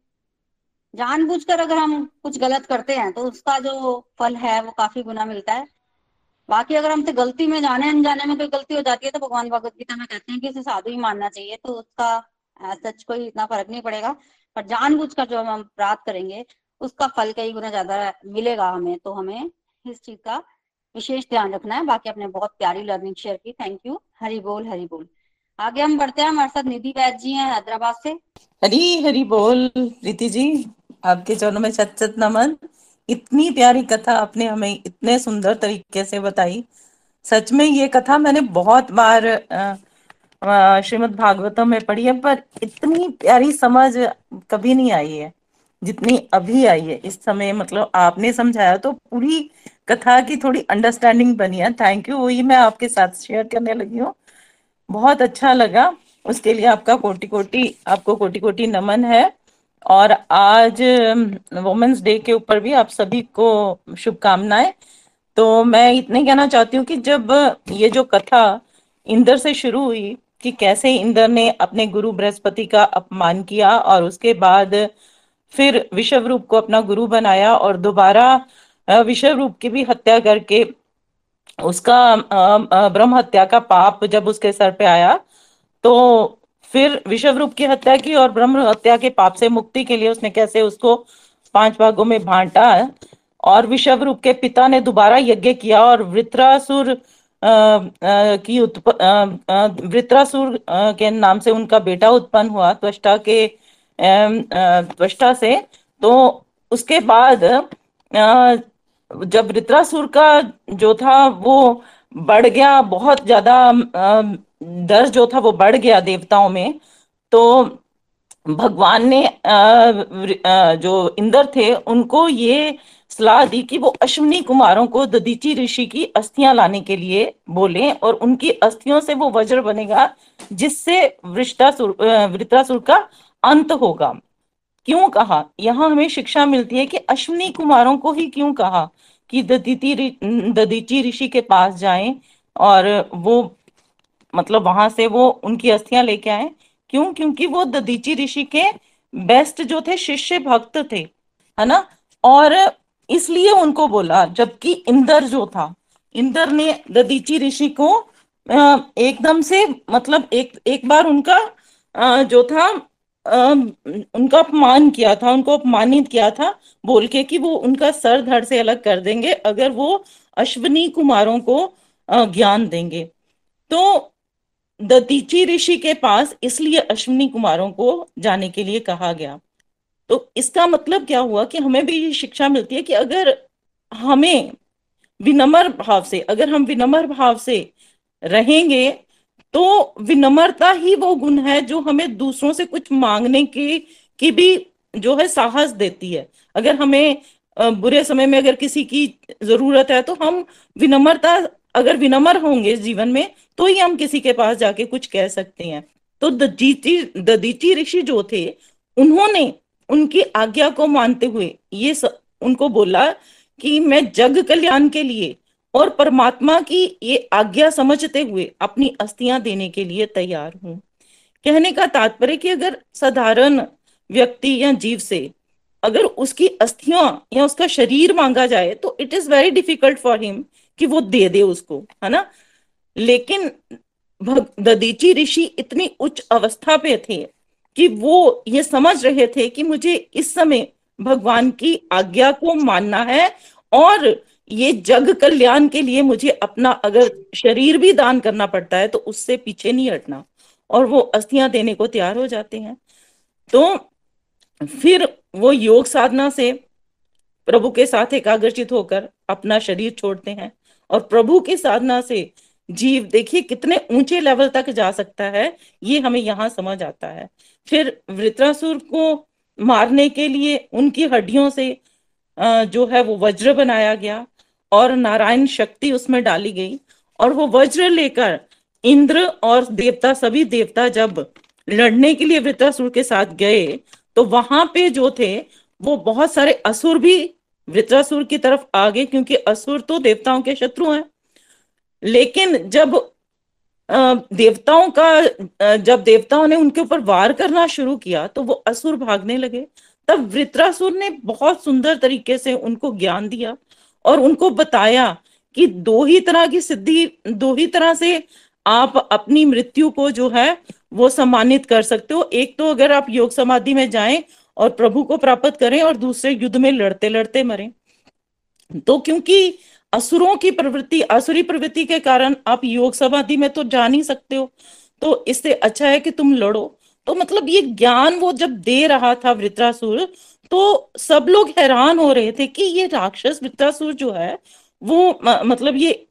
B: जानबूझकर अगर हम कुछ गलत करते हैं तो उसका जो फल है वो काफ़ी गुना मिलता है। बाकी अगर हमसे गलती में जाने, अनजाने में कोई गलती हो जाती है तो भगवान भगवत गीता में कहते हैं कि उसे साधु ही मानना चाहिए तो उसका सच कोई इतना फ़र्क नहीं पड़ेगा। पर जानबूझकर जो हम अपराध करेंगे, उसका फल कई गुना ज़्यादा मिलेगा हमें। तो हमें इस चीज़ का विशेष ध्यान रखना है। बाकी आपने बहुत प्यारी लर्निंग शेयर की। थैंक यू हरी बोल हरी बोल। आगे हम बढ़ते हैं। हमारे साथ निधि वैद जी हैं हैदराबाद से।
H: हरी हरी बोल, प्रीति जी। आपके चरणों में सत सत नमन। इतनी प्यारी कथा आपने हमें इतने सुंदर तरीके से बताई। सच में ये कथा मैंने बहुत बार श्रीमद् भागवतम में पढ़ी है, पर इतनी प्यारी समझ कभी नहीं आई है, जितनी अभी आई है। इस समय मतलब आपने समझाया तो पूरी कथा की थोड़ी अंडरस्टैंडिंग बनी है। थैंक यू वही मैं आपके साथ शेयर करने लगी हूँ। बहुत अच्छा लगा। उसके लिए आपका कोटि कोटि आपको कोटि कोटि नमन है। और आज वुमेन्स डे के ऊपर भी आप सभी को शुभकामनाएँ। तो मैं इतने कहना चाहती हूँ कि जब ये जो कथा इंद्र से शुरू हुई कि कैसे इंद्र ने अपने गुरु बृहस्पति का अपमान किया और उसके बाद फिर विषव रूप को अपना गुरु बनाया और दोबारा विषव रूप की भी हत्या करके उसका ब्रह्म हत्या का पाप जब उसके सर पे आया तो फिर विषव रूप की हत्या की और ब्रह्म हत्या के पाप से मुक्ति के लिए उसने कैसे उसको पाँच भागों में बांटा और विषव रूप के पिता ने दोबारा यज्ञ किया और वृत्रासुर की वृत्रासुर के नाम से उनका बेटा उत्पन्न हुआ त्वष्टा के त्वष्टा से तो उसके बाद जब वृत्रासुर का जो था वो बढ़ गया, बहुत ज़्यादा दर्ज जो था वो बढ़ गया देवताओं में तो भगवान ने जो इंद्र थे, उनको ये सलाह दी कि वो अश्विनी कुमारों को ददीची ऋषि की अस्थियाँ लाने के लिए बोले और उनकी अस्थियों से वो वज्र बनेगा, जिससे वृत्रासुर का अंत होगा। क्यों कहा? यहाँ हमें शिक्षा मिलती है कि अश्विनी कुमारों को ही क्यों कहा कि ददीती ददीची ऋषि के पास जाएँ और वो मतलब वहाँ से वो उनकी अस्थियाँ लेके आए। क्यों? क्योंकि वो ददीची ऋषि के बेस्ट जो थे, शिष्य भक्त थे, है ना? और इसलिए उनको बोला, जबकि इंदर जो था, इंदर ने ददीची ऋषि को एकदम से मतलब एक एक बार उनका जो था उनका अपमान किया था, उनको अपमानित किया था, बोल के कि वो उनका सर धड़ से अलग कर देंगे, अगर वो अश्वनी कुमारों को ज्ञान देंगे। तो दतीची ऋषि के पास इसलिए अश्विनी कुमारों को जाने के लिए कहा गया। तो इसका मतलब क्या हुआ कि हमें भी ये शिक्षा मिलती है कि अगर हमें विनम्र भाव से, अगर हम विनम्र भाव से रहेंगे तो विनम्रता ही वो गुण है जो हमें दूसरों से कुछ मांगने की की भी जो है साहस देती है। अगर हमें बुरे समय में अगर किसी की ज़रूरत है तो हम विनम्रता, अगर विनम्र होंगे जीवन में तो ही हम किसी के पास जाके कुछ कह सकते हैं। तो ददीची ऋषि जो थे, उन्होंने उनकी आज्ञा को मानते हुए ये स, उनको बोला कि मैं जग कल्याण के लिए और परमात्मा की ये आज्ञा समझते हुए अपनी अस्थियाँ देने के लिए तैयार हूँ। कहने का तात्पर्य कि अगर साधारण व्यक्ति या जीव से अगर उसकी अस्थियाँ या उसका शरीर मांगा जाए तो it is very difficult for him कि वो दे दे उसको है ना? लेकिन ददीची ऋषि इतनी उच्च अवस्था पे थे कि वो ये समझ रहे थे कि मुझे इस समय भगवान की आज्ञा को मानना है और ये जग कल्याण के लिए मुझे अपना अगर शरीर भी दान करना पड़ता है तो उससे पीछे नहीं हटना और वो अस्थियाँ देने को तैयार हो जाते हैं। तो फिर वो योग साधना से प्रभु के साथ एकाग्रचित होकर अपना शरीर छोड़ते हैं और प्रभु की साधना से जीव, देखिए कितने ऊँचे लेवल तक जा सकता है, ये हमें यहाँ समझ आता है। फिर वृत्रासुर को मारने के लिए उनकी हड्डियों से जो है वो वज्र बनाया गया और नारायण शक्ति उसमें डाली गई और वो वज्र लेकर इंद्र और देवता, सभी देवता जब लड़ने के लिए वृत्रासुर के साथ गए तो वहाँ पे जो थे, वो बहुत सारे असुर भी वृत्रासुर की तरफ़ आ गए क्योंकि असुर तो देवताओं के शत्रु हैं। लेकिन जब देवताओं का जब देवताओं ने उनके ऊपर वार करना शुरू किया तो वो असुर भागने लगे। तब वृत्रासुर ने बहुत सुंदर तरीके से उनको ज्ञान दिया और उनको बताया कि दो ही तरह की सिद्धि, दो ही तरह से आप अपनी मृत्यु को जो है, वो सम्मानित कर सकते हो। एक तो अगर आप योग समाधि में जाएँ और प्रभु को प्राप्त करें और दूसरे युद्ध में लड़ते लड़ते मरें तो क्योंकि असुरों की प्रवृत्ति, असुरी प्रवृत्ति के कारण आप योग समाधि में तो जा नहीं सकते हो। तो इससे अच्छा है कि तुम लड़ो। तो मतलब ये ज्ञान वो जब दे रहा था वृत्रासुर तो सब लोग हैरान हो रहे थे कि ये राक्षस वृत्रासुर जो है, वो मतलब ये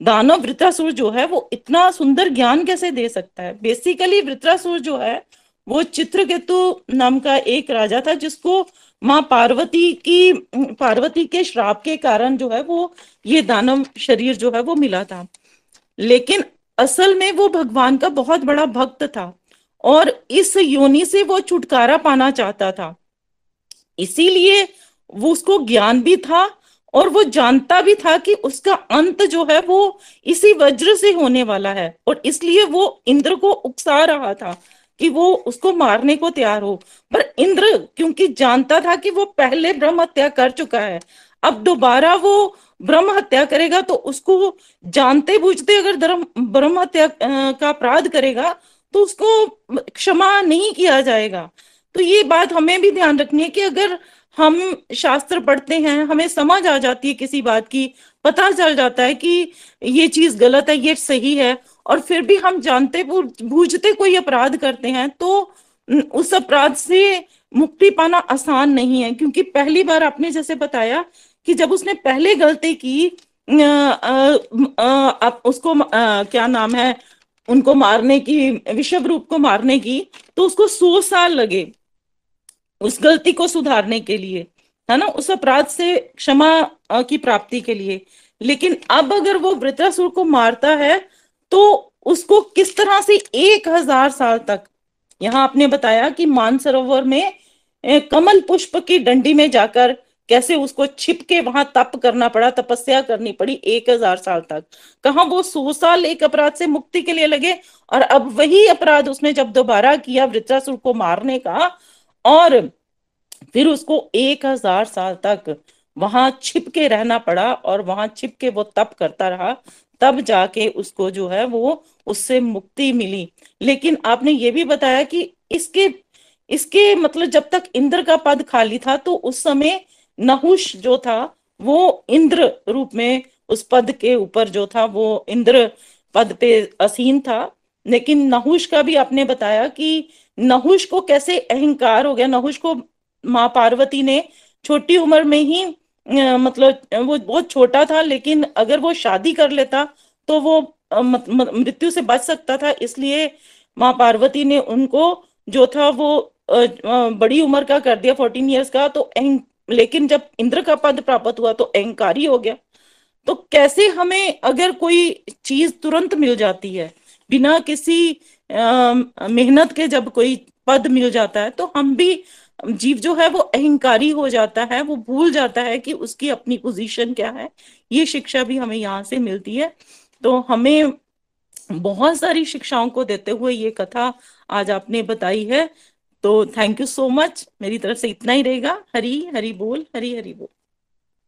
H: दानव वृत्रासुर जो है, वो इतना सुंदर ज्ञान कैसे दे सकता है? बेसिकली वृत्रासुर जो है, वो चित्रकेतु नाम का एक राजा था, जिसको माँ पार्वती की, पार्वती के श्राप के कारण जो है वो ये दानव शरीर जो है वो मिला था। लेकिन असल में वो भगवान का बहुत बड़ा भक्त था और इस योनि से वो छुटकारा पाना चाहता था। इसीलिए वो उसको ज्ञान भी था और वो जानता भी था कि उसका अंत जो है वो इसी वज्र से होने वाला है और इसलिए वो इंद्र को उकसा रहा था। कि वो उसको मारने को तैयार हो। पर इंद्र, क्योंकि जानता था कि वो पहले ब्रह्म हत्या कर चुका है, अब दोबारा वो ब्रह्म हत्या करेगा तो उसको जानते बूझते अगर धर्म, ब्रह्म हत्या का अपराध करेगा तो उसको क्षमा नहीं किया जाएगा। तो ये बात हमें भी ध्यान रखनी है कि अगर हम शास्त्र पढ़ते हैं, हमें समझ आ जाती है किसी बात की, पता चल जाता है कि ये चीज़ गलत है, ये सही है और फिर भी हम जानते बूझते कोई अपराध करते हैं तो उस अपराध से मुक्ति पाना आसान नहीं है क्योंकि पहली बार आपने जैसे बताया कि जब उसने पहले गलती की आप उसको आ, क्या नाम है उनको मारने की विषव रूप को मारने की तो उसको सौ साल लगे उस गलती को सुधारने के लिए है ना? उस अपराध से क्षमा की प्राप्ति के लिए। लेकिन अब अगर वो वृत्रासुर को मारता है तो उसको किस तरह से एक हज़ार साल तक? यहाँ आपने बताया कि मानसरोवर में कमल पुष्प की डंडी में जाकर कैसे उसको छिप के वहाँ तप करना पड़ा, तपस्या करनी पड़ी एक हज़ार साल तक। कहा वो सौ साल एक अपराध से मुक्ति के लिए लगे और अब वही अपराध उसने जब दोबारा किया वृत्रासुर को मारने का और फिर उसको एक हज़ार साल तक वहाँ छिप के रहना पड़ा और वहाँ छिप के वो तप करता रहा तब जाके उसको जो है वो उससे मुक्ति मिली। लेकिन आपने ये भी बताया कि इसके इसके मतलब जब तक इंद्र का पद खाली था तो उस समय नहुष जो था, वो इंद्र रूप में उस पद के ऊपर जो था, वो इंद्र पद पे असीन था। लेकिन नहुष का भी आपने बताया कि नहुष को कैसे अहंकार हो गया। नहुष को माँ पार्वती ने छोटी उम्र में ही मतलब वो बहुत छोटा था, लेकिन अगर वो शादी कर लेता तो वो मृत्यु से बच सकता था, इसलिए माँ पार्वती ने उनको, जो था वो बड़ी उम्र का कर दिया फोर्टीन इयर्स का तो लेकिन जब इंद्र का पद प्राप्त हुआ तो अहंकारी हो गया। तो कैसे हमें अगर कोई चीज़ तुरंत मिल जाती है, बिना किसी मेहनत के जब कोई पद मिल जाता है तो हम भी जीव जो है वो अहंकारी हो जाता है, वो भूल जाता है कि उसकी अपनी पोजीशन क्या है। ये शिक्षा भी हमें यहाँ से मिलती है। तो हमें बहुत सारी शिक्षाओं को देते हुए ये कथा आज आपने बताई है। तो थैंक यू सो मच मेरी तरफ़ से इतना ही रहेगा। हरी हरी बोल, हरी हरी बोल।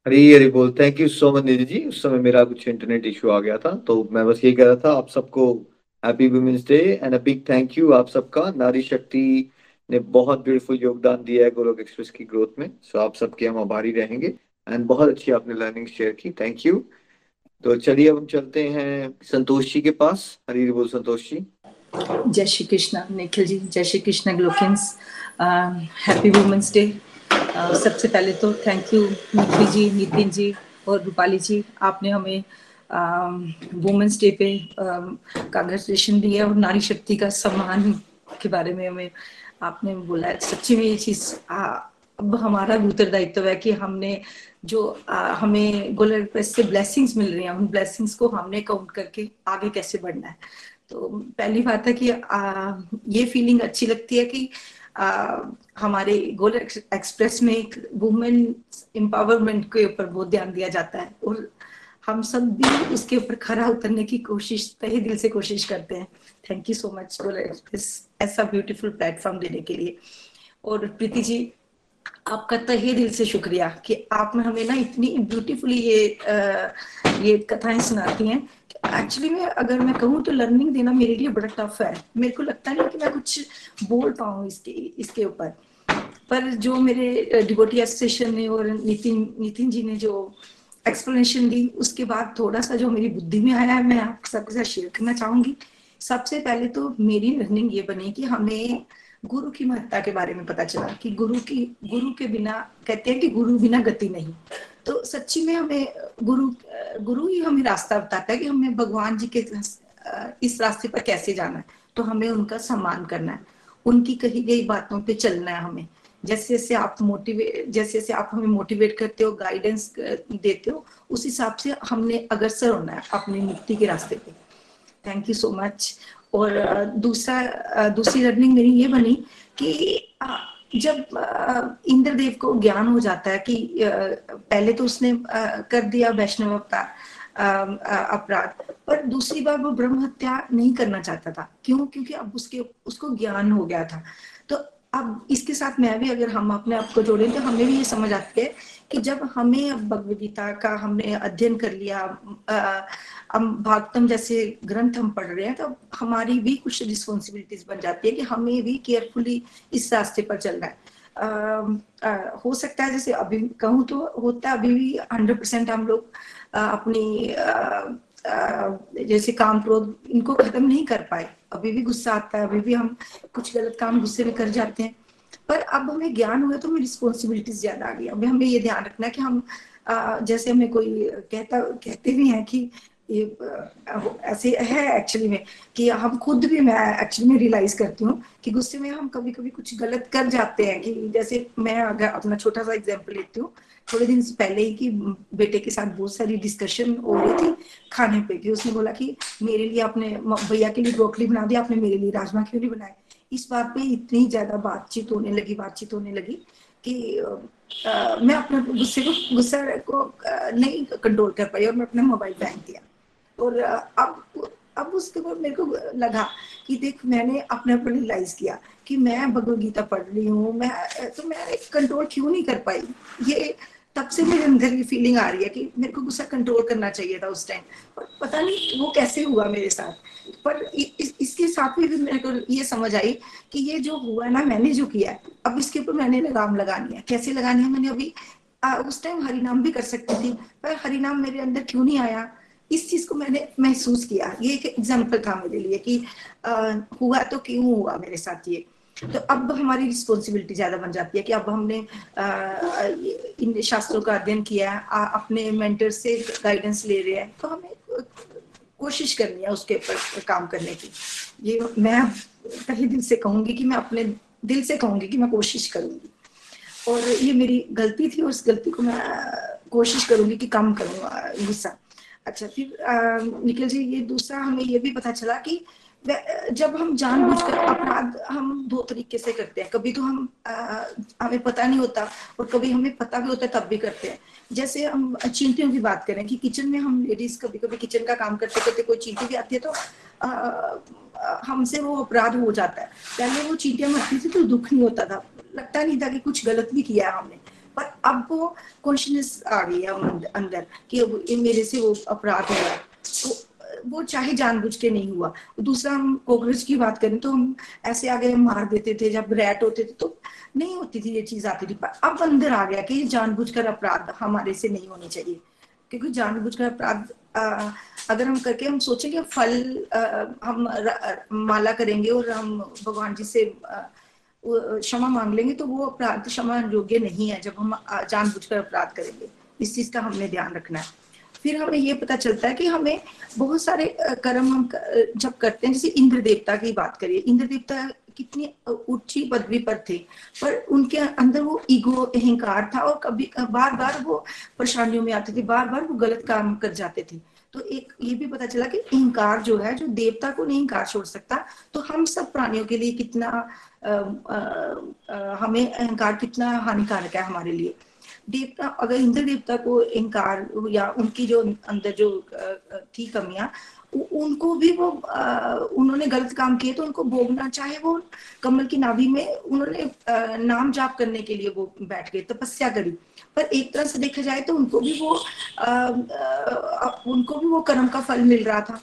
C: हरी हरी बोल। Thank you so much Nidhi ji. उस समय मेरा कुछ इंटरनेट इशू आ गया था। तो मैं बस ये कह रहा था, आप सबको happy women's day and a big thank you आप सबका। नारी शक्ति ने बहुत ब्यूटीफुल योगदान दिया है गोलोक एक्सप्रेस की ग्रोथ में। सो आप सबके हम आभारी रहेंगे। एंड बहुत अच्छी आपने लर्निंग शेयर की। थैंक यू तो चलिए, अब हम चलते हैं संतोष जी के पास। हरी बोल संतोष जी।
I: जय श्री कृष्ण, निखिल जी, जय श्री कृष्ण ग्लोकिंस। हैप्पी वुमेंस डे सबसे पहले तो थैंक यू निखिल जी, नितिन जी और रूपाली जी। आपने हमें वुमेंस डे पे कांग्रेचुलेशन दिया और नारी शक्ति का सम्मान के बारे में हमें आपने बोला सच्ची में ये चीज़ अब हमारा भी उत्तरदायित्व है कि हमने जो आ, हमें गोल्डन प्रेस से ब्लेसिंग्स मिल रही हैं उन ब्लेसिंग्स को हमने काउंट करके आगे कैसे बढ़ना है। तो पहली बात है कि आ, ये फीलिंग अच्छी लगती है कि आ, हमारे गोल एक्सप्रेस में एक वुमेन एम्पावरमेंट के ऊपर बहुत ध्यान दिया जाता है। और हम सब भी उसके ऊपर खरा उतरने की कोशिश तहे दिल से कोशिश करते हैं। थैंक यू सो मच ऐसा ब्यूटीफुल प्लेटफॉर्म देने के लिए। और प्रीति जी आपका तहे दिल से शुक्रिया कि आप में हमें ना इतनी ब्यूटीफुली ये आ, ये कथाएँ सुनाती हैं एक्चुअली में अगर मैं कहूँ तो लर्निंग देना मेरे लिए बड़ा टफ है। मेरे को लगता नहीं कि मैं कुछ बोल पाऊँ इसके इसके ऊपर। पर जो मेरे डिबोटी एसोसिएशन ने और नितिन नितिन जी ने जो एक्सप्लेनेशन दी। उसके बाद थोड़ा सा जो मेरी बुद्धि में आया है मैं आप सबके साथ शेयर करना चाहूँगी। सबसे पहले तो मेरी लर्निंग ये बनी कि हमें गुरु की महत्ता के बारे में पता चला कि गुरु की, गुरु के बिना, कहते हैं कि गुरु बिना गति नहीं। तो सच्ची में हमें गुरु गुरु ही हमें रास्ता बताता है कि हमें भगवान जी के इस रास्ते पर कैसे जाना है। तो हमें उनका सम्मान करना है। उनकी कही गई बातों पे चलना है हमें। जैसे जैसे आप मोटिवेट जैसे जैसे आप हमें मोटिवेट करते हो गाइडेंस देते हो, उस हिसाब से हमने अग्रसर होना है, अपनी मुक्ति के रास्ते पे। थैंक यू सो मच और दूसरा दूसरी लर्निंग मेरी ये बनी कि जब इंद्रदेव को ज्ञान हो जाता है कि पहले तो उसने कर दिया वैष्णव अवतार अपराध, पर दूसरी बार वो ब्रह्म हत्या नहीं करना चाहता था। क्यों? क्योंकि अब उसके, उसको ज्ञान हो गया था। तो अब इसके साथ मैं भी अगर हम अपने आप को जोड़ें तो हमें भी ये समझ आती है कि जब हमें भगवदगीता का हमने अध्ययन कर लिया अब भागवतम जैसे ग्रंथ हम पढ़ रहे हैं तो हमारी भी कुछ रिस्पॉन्सिबिलिटीज बन जाती है कि हमें भी केयरफुली इस रास्ते पर चलना है। आ, आ, हो सकता है जैसे अभी कहूँ तो होता अभी भी हंड्रेड परसेंट हम लोग अपनी जैसे काम क्रोध इनको खत्म नहीं कर पाए। अभी भी गुस्सा आता है, अभी भी हम कुछ गलत काम गुस्से में कर जाते हैं। पर अब हमें ज्ञान हुआ तो हमें रिस्पॉन्सिबिलिटीज ज़्यादा आ गई अभी हमें ये ध्यान रखना है कि हम जैसे हमें कोई कहता, कहते भी हैं कि ये ऐसे है एक्चुअली में कि हम खुद भी मैं एक्चुअली में रियलाइज़ करती हूँ कि गुस्से में हम कभी कभी कुछ गलत कर जाते हैं कि जैसे मैं अगर अपना छोटा सा एग्ज़ाम्पल लेती हूँ थोड़े दिन पहले ही कि बेटे के साथ बहुत सारी डिस्कशन हो रही थी खाने पे कि उसने बोला कि मेरे लिए आपने भैया के लिए ब्रोकली बना दिया आपने मेरे लिए राजमा क्यों नहीं बनाए इस बात पे इतनी ज़्यादा बातचीत होने लगी बातचीत होने लगी कि आ, मैं अपने गुस्से को गुस्सा को आ, नहीं कंट्रोल कर पाई और मैं अपना मोबाइल फेंक दिया और अब अब उसके बाद मेरे को लगा कि देख मैंने अपने ऊपर रियलाइज़ किया कि मैं भगवत गीता पढ़ रही हूँ मैं तो मैं कंट्रोल क्यों नहीं कर पाई? ये तब से मेरे अंदर ये फीलिंग आ रही है कि मेरे को गुस्सा कंट्रोल करना चाहिए था उस टाइम पर पता नहीं वो कैसे हुआ मेरे साथ। पर इस, इसके साथ में भी मेरे को ये समझ आई कि ये जो हुआ ना मैंने जो किया है अब इसके ऊपर मैंने लगाम लगानी है। कैसे लगानी है मैंने अभी आ, उस टाइम हरिनाम भी कर सकती थी पर हरिनाम मेरे अंदर क्यों नहीं आया? इस चीज़ को मैंने महसूस किया। ये एक एग्ज़ाम्पल था मेरे लिए कि आ, हुआ तो क्यों हुआ मेरे साथ ये? तो अब हमारी रिस्पॉन्सिबिलिटी ज़्यादा बन जाती है कि अब हमने आ, इन शास्त्रों का अध्ययन किया है अपने मेंटर से गाइडेंस ले रहे हैं तो हमें कोशिश करनी है उसके ऊपर काम करने की। ये मैं कहीं दिल से कहूँगी कि मैं अपने दिल से कहूँगी कि मैं कोशिश करूँगी। और ये मेरी गलती थी और उस गलती को मैं कोशिश करूँगी कि कम करूँगा गुस्सा। अच्छा फिर निखिल जी ये दूसरा हमें ये भी पता चला कि जब हम जानबूझकर अपराध हम दो तरीके से करते हैं। कभी तो हम आ, हमें पता नहीं होता और कभी हमें पता भी होता है तब भी करते हैं। जैसे हम चींटियों की बात करें कि किचन में हम लेडीज़ कभी कभी किचन का काम करते करते कोई चींटी भी आती है तो हमसे वो अपराध हो जाता है। पहले वो चींटियाँ मरती थी तो दुख नहीं होता था। लगता नहीं था कि कुछ गलत भी किया है हमने। पर अब वो कॉन्शियस आ गई है अंदर कि मेरे से वो अपराध हो रहा है। तो वो चाहे जानबूझ के नहीं हुआ। दूसरा हम कोकरोच की बात करें तो हम ऐसे आगे मार देते थे जब रैट होते थे तो नहीं होती थी ये चीज़ आती थी। पर अब अंदर आ गया कि ये जानबूझकर अपराध हमारे से नहीं होने चाहिए। क्योंकि जानबूझकर अपराध अगर हम करके हम सोचेंगे फल आ, हम र, माला करेंगे और हम भगवान जी से क्षमा मांग लेंगे तो वो अपराध क्षमा योग्य नहीं है, जब हम जानबूझकर अपराध करेंगे। इस चीज़ का हमने ध्यान रखना है। फिर हमें ये पता चलता है कि हमें बहुत सारे कर्म हम जब करते हैं, जैसे इंद्र देवता की बात करिए। इंद्र देवता कितनी ऊँची पदवी पर थे, पर उनके अंदर वो ईगो, अहंकार था और कभी बार बार वो परेशानियों में आते थे बार बार वो गलत काम कर जाते थे। तो एक, ये भी पता चला कि अहंकार जो है, जो देवता को नहीं अहंकार छोड़ सकता तो हम सब प्राणियों के लिए कितना हमें अहंकार कितना हानिकारक है हमारे लिए। देवता, अगर इंद्र देवता को अहंकार या उनकी जो अंदर जो थी कमियाँ उनको भी वो उन्होंने गलत काम किए तो उनको भोगना, चाहे वो कमल की नाभि में उन्होंने नाम जाप करने के लिए वो बैठ गए, तपस्या करी। पर एक तरह से देखा जाए तो उनको भी वो उनको भी वो कर्म का फल मिल रहा था।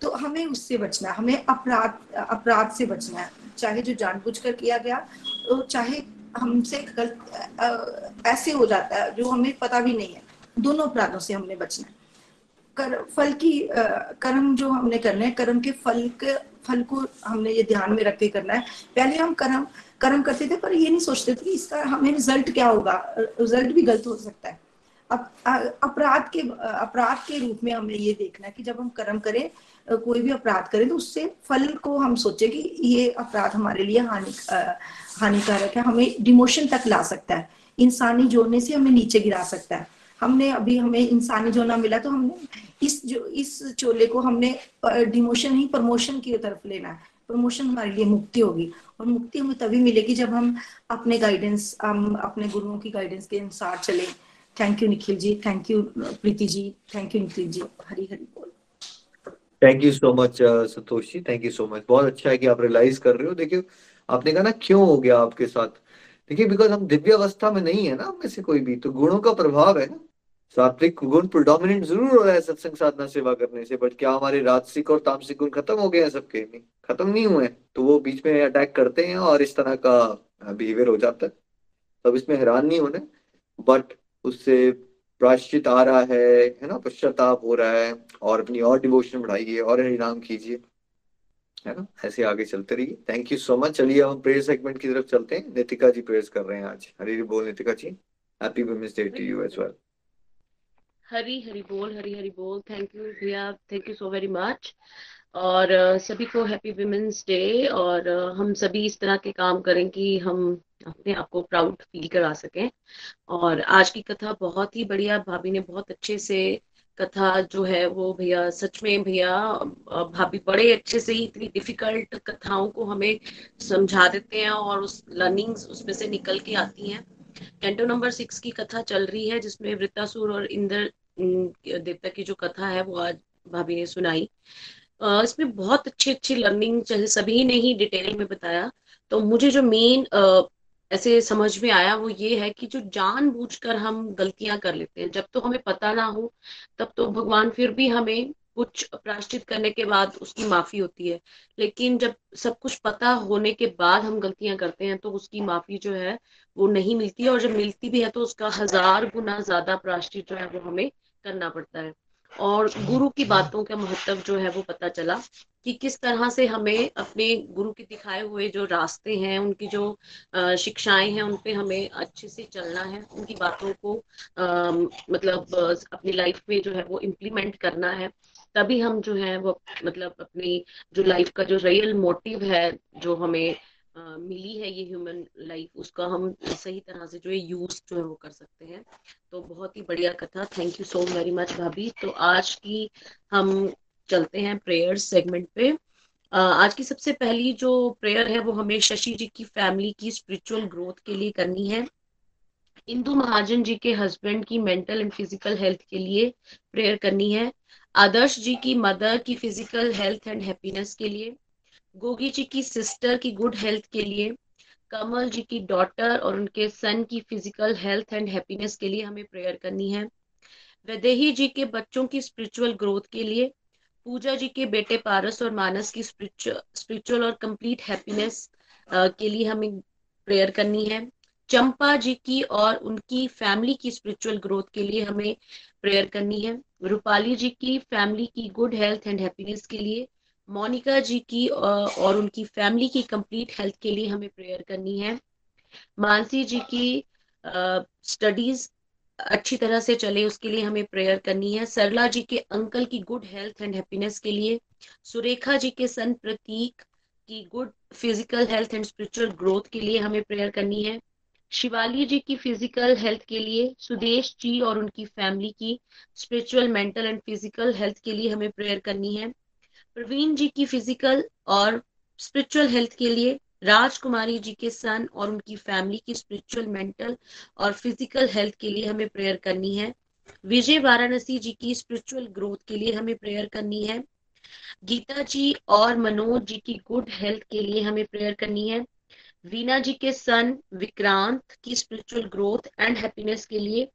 I: तो हमें उससे बचना है, हमें अपराध अपराध से बचना है। चाहे जो जानबूझकर किया गया तो चाहे हमसे गलत ऐसे हो जाता है, जो हमें पता भी नहीं है। दोनों अपराधों से हमने बचना है।
J: कर, फल की कर्म जो हमने करने हैं, कर्म के फल के, फल को हमने ये ध्यान में रख के करना है। पहले हम कर्म कर्म करते थे, पर ये नहीं सोचते थे कि इसका, हमें रिज़ल्ट क्या होगा। रिज़ल्ट भी गलत हो सकता है। अपराध के अपराध के रूप में हमें ये देखना है कि जब हम कर्म करें कोई भी अपराध करें तो उससे फल को हम सोचे कि ये अपराध हमारे लिए हानि हानिकारक है। हमें डिमोशन तक ला सकता है। इंसानी जोड़ने से हमें नीचे गिरा सकता है। हमने अभी हमें इंसानी जोना मिला तो हमने इस जो, इस चोले को हमने डिमोशन ही प्रमोशन की तरफ़ लेना है। प्रमोशन हमारे लिए मुक्ति होगी। और मुक्ति हमें तभी मिलेगी जब हम अपने गाइडेंस हम अपने गुरुओं की गाइडेंस के अनुसार चले। Thank you Nikhil ji. Thank you Preeti ji. Thank you Nikhil ji. Hari Hari बोल।
C: Thank you so much Santosh ji thank you so much बहुत अच्छा है कि आप रियलाइज़ कर रहे हो। देखिए, आपने कहा ना, क्यों हो गया आपके साथ? देखिए बिकॉज़ हम दिव्य अवस्था में नहीं है ना में से कोई भी। तो गुणों का प्रभाव है ना। सात्विक गुण प्रोडोमिनेंट ज़रूर हो रहा है सत्संग साधना सेवा करने से बट क्या हमारे राजसिक और तामसिक गुण खत्म हो गए हैं सबके? नहीं, खत्म नहीं हुए तो वो बीच में अटैक करते हैं और इस तरह का बिहेवियर हो जाता है। तब इसमें हैरान नहीं होने बट उससे प्राश्चित आ रहा है है ना? पश्चाताप हो रहा है और अपनी और डिवोशन बढ़ाइए और हरिनाम कीजिए, है ना? ऐसे आगे चलते रहिए। थैंक यू सो मच चलिए, हम प्रेयर सेगमेंट की तरफ़ चलते हैं। नितिका जी प्रेयर्स कर रहे हैं आज। हरी बोल Nitika ji. Happy women's day to you as well
K: Hari Hari बोल, हरी हरी बोल। थैंक यू भैया thank you so very much और सभी को हैप्पी वुमेन्स डे और हम सभी इस तरह के काम करें कि हम अपने आप को प्राउड फील करा सकें। और आज की कथा बहुत ही बढ़िया, भाभी ने बहुत अच्छे से कथा जो है वो भैया, सच में भैया भाभी बड़े अच्छे से ही इतनी डिफ़िकल्ट कथाओं को हमें समझा देते हैं और उस लर्निंग्स उसमें से निकल के आती हैं। कैंटो नंबर सिक्स की कथा चल रही है, जिसमें वृत्तासुर और इंद्र देवता की जो कथा है वो आज भाभी ने सुनाई। इसमें बहुत अच्छी अच्छी लर्निंग सभी ने ही डिटेल में बताया। तो मुझे जो मेन ऐसे समझ में आया वो ये है कि जो जानबूझकर हम गलतियाँ कर लेते हैं, जब तो हमें पता ना हो, तब तो भगवान फिर भी हमें कुछ प्राश्चित करने के बाद उसकी माफ़ी होती है। लेकिन जब सब कुछ पता होने के बाद हम गलतियाँ करते हैं तो उसकी माफ़ी जो है वो नहीं मिलती, और जब मिलती भी है तो उसका हज़ार गुना ज़्यादा प्राश्चित जो है वो हमें करना पड़ता है। और गुरु की बातों का महत्व जो है वो पता चला कि किस तरह से हमें अपने गुरु के दिखाए हुए जो रास्ते हैं उनकी जो शिक्षाएँ हैं उन पे हमें अच्छे से चलना है उनकी बातों को आ, मतलब अपनी लाइफ में जो है वो इम्प्लीमेंट करना है। तभी हम जो है वो मतलब अपनी जो लाइफ का जो रियल मोटिव है जो हमें मिली है ये ह्यूमन लाइफ उसका हम सही तरह से जो है यूज़ जो है वो कर सकते हैं। तो बहुत ही बढ़िया कथा। Thank you so very much भाभी। तो आज की हम चलते हैं प्रेयर सेगमेंट पे। आज की सबसे पहली जो प्रेयर है वो हमें शशि जी की फैमिली की स्पिरिचुअल ग्रोथ के लिए करनी है। इंदु महाजन जी के हस्बैंड की मेंटल एंड फ़िज़िकल हेल्थ के लिए प्रेयर करनी है। आदर्श जी की मदर की फ़िज़िकल हेल्थ एंड हैप्पीनेस के लिए। गोगी जी की सिस्टर की गुड हेल्थ के लिए कमल जी की डॉटर और उनके सन की फ़िज़िकल हेल्थ एंड हैप्पीनेस के लिए हमें प्रेयर करनी है। वैदेही जी के बच्चों की स्पिरिचुअल ग्रोथ के लिए पूजा जी के बेटे पारस और मानस की स्पिरिचुअल और कंप्लीट हैप्पीनेस के लिए हमें प्रेयर करनी है। चंपा जी की और उनकी फैमिली की स्पिरिचुअल ग्रोथ के लिए हमें प्रेयर करनी है। रूपाली जी की फैमिली की गुड हेल्थ एंड हैप्पीनेस के लिए मोनिका जी की और उनकी फैमिली की कंप्लीट हेल्थ के लिए हमें प्रेयर करनी है। मानसी जी की स्टडीज़ अच्छी तरह से चले, उसके लिए हमें प्रेयर करनी है। सरला जी के अंकल की गुड हेल्थ एंड हैप्पीनेस के लिए, सुरेखा जी के सन प्रतीक की good physical health and spiritual growth के लिए हमें प्रेयर करनी है। शिवाली जी की फ़िज़िकल हेल्थ के लिए, सुदेश जी और उनकी फैमिली की spiritual, mental and physical health के लिए हमें प्रेयर करनी है। प्रवीण जी की फ़िज़िकल और स्पिरिचुअल हेल्थ के लिए, राजकुमारी जी के सन और उनकी फैमिली की स्पिरिचुअल मेंटल और फ़िज़िकल हेल्थ के लिए हमें प्रेयर करनी है। विजय वाराणसी जी की स्पिरिचुअल ग्रोथ के लिए हमें प्रेयर करनी है। गीता जी और मनोज जी की गुड हेल्थ के लिए हमें प्रेयर करनी है। वीना जी के सन विक्रांत की स्पिरिचुअल ग्रोथ एंड हैप्पीनेस के लिए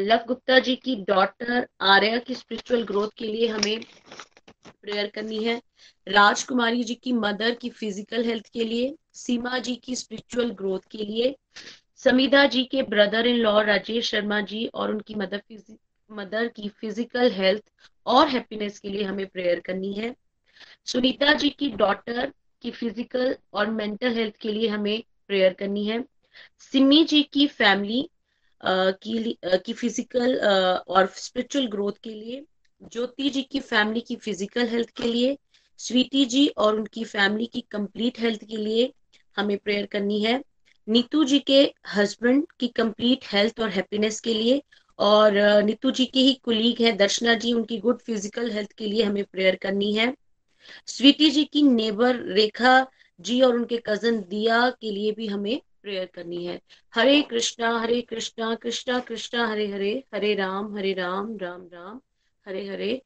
K: लव गुप्ता जी की डॉटर आर्या की स्पिरिचुअल ग्रोथ के लिए हमें प्रेयर करनी है। राजकुमारी जी की मदर की फ़िज़िकल हेल्थ के लिए, सीमा जी की स्पिरिचुअल ग्रोथ के लिए, समिधा जी के brother in law Rajesh Sharma ji और उनकी मदर मदर की फ़िज़िकल हेल्थ और हैप्पीनेस के लिए हमें प्रेयर करनी है। सुनीता जी की डॉटर की फ़िज़िकल और मेंटल हेल्थ के लिए हमें प्रेयर करनी है। सिमी जी की फैमिली की की फ़िज़िकल और स्पिरिचुअल ग्रोथ के लिए ज्योति जी की फैमिली की फ़िज़िकल हेल्थ के लिए, स्वीटी जी और उनकी फैमिली की कंप्लीट हेल्थ के लिए हमें प्रेयर करनी है। नीतू जी के हस्बैंड की कंप्लीट हेल्थ और हैप्पीनेस के लिए और नीतू जी के ही कुलीग है दर्शना जी, उनकी गुड फ़िज़िकल हेल्थ के लिए हमें प्रेयर करनी है। स्वीटी जी की नेबर रेखा जी और उनके कज़न दिया के लिए भी हमें प्रेयर करनी है। हरे कृष्णा हरे कृष्णा कृष्णा कृष्णा, हरे हरे हरे राम हरे राम राम राम। हरे हरे।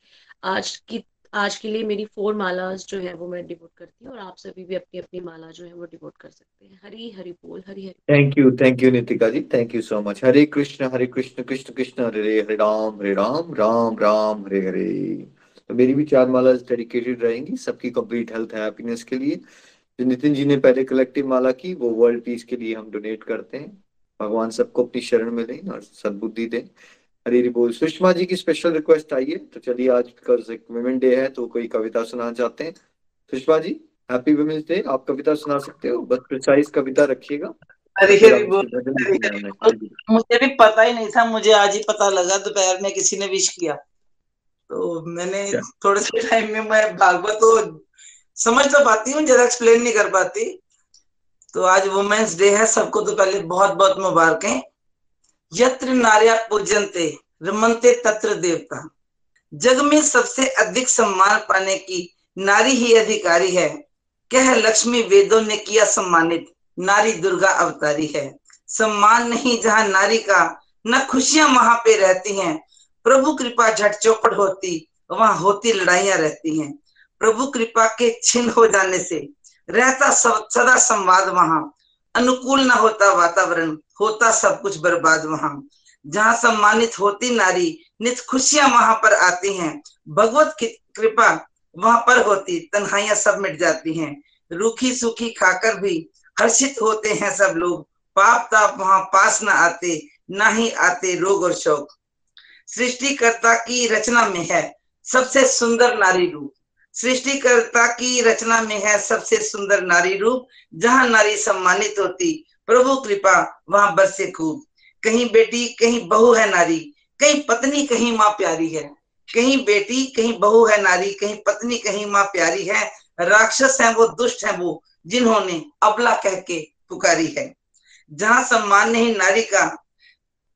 K: आज की, आज के लिए मेरी फोर मालाज जो है वो मैं डिवोट करती हूँ और आप सभी भी अपनी अपनी माला जो है वो डिवोट कर सकते हैं। हरी हरि बोल, Hari Hari.
C: Thank you thank you Nitika ji thank you so much Hare Krishna Hare Krishna Krishna Krishna, Hare Hare Ram Hare Ram Ram Ram, Hare Hare. तो मेरी भी चार माला डेडिकेटेड रहेंगी, सबकी कंप्लीट हेल्थ हैप्पीनेस के लिए। जो नितिन जी ने पहले कलेक्टिव माला की, वो वर्ल्ड पीस के लिए हम डोनेट करते हैं। भगवान सबको अपनी शरण में दें और सदबुद्धि दें। हरी बोल। सुषमा जी की स्पेशल रिक्वेस्ट आई है। तो चलिए आज कल वुमेन डे है तो कोई कविता सुनाना चाहते हैं। Sushma ji happy women's day आप कविता सुना सकते हो। बस प्रिसाइज कविता रखिएगा।
L: मुझे भी पता ही नहीं था। मुझे आज ही पता लगा। दोपहर में किसी ने विश किया। तो मैंने थोड़े से टाइम में मैं भागवत तो समझ तो पाती हूँ जरा एक्सप्लेन नहीं कर पाती। तो आज वुमेन्स डे है। सबको तो पहले बहुत बहुत मुबारकें। यत्र नार्या पूजनते रमनते तत्र देवता। जग में सबसे अधिक सम्मान पाने की नारी ही अधिकारी है। कह लक्ष्मी वेदों ने किया सम्मानित, नारी दुर्गा अवतारी है। सम्मान नहीं जहाँ नारी का, न खुशियाँ वहाँ पे रहती हैं। प्रभु कृपा झट चौपट होती, वहाँ होती लड़ाइयाँ रहती हैं। प्रभु कृपा के छिन्न हो जाने से, रहता सदा संवाद वहाँ। अनुकूल ना होता वातावरण, होता सब कुछ बर्बाद वहाँ। जहाँ सम्मानित होती नारी, नित खुशियाँ वहाँ पर आती हैं। भगवत की कृपा वहाँ पर होती, तन्हाइयाँ सब मिट जाती हैं। रूखी सूखी खाकर भी हर्षित होते हैं सब लोग। पाप ताप वहाँ पास ना आते, ना ही आते रोग और शोक। सृष्टिकर्ता की रचना में है सबसे सुंदर नारी रूप। सृष्टिकर्ता की रचना में है सबसे सुंदर नारी रूप, जहाँ नारी सम्मानित होती। प्रभु कृपा, वहाँ बरसे खूब। कहीं बेटी, कहीं बहू है नारी, कहीं पत्नी, कहीं माँ प्यारी है। कहीं बेटी, कहीं बहू है नारी, कहीं पत्नी, कहीं माँ प्यारी है। राक्षस है वो, दुष्ट है वो, जिन्होंने अबला कह के पुकारी है। जहाँ सम्मान नहीं नारी का,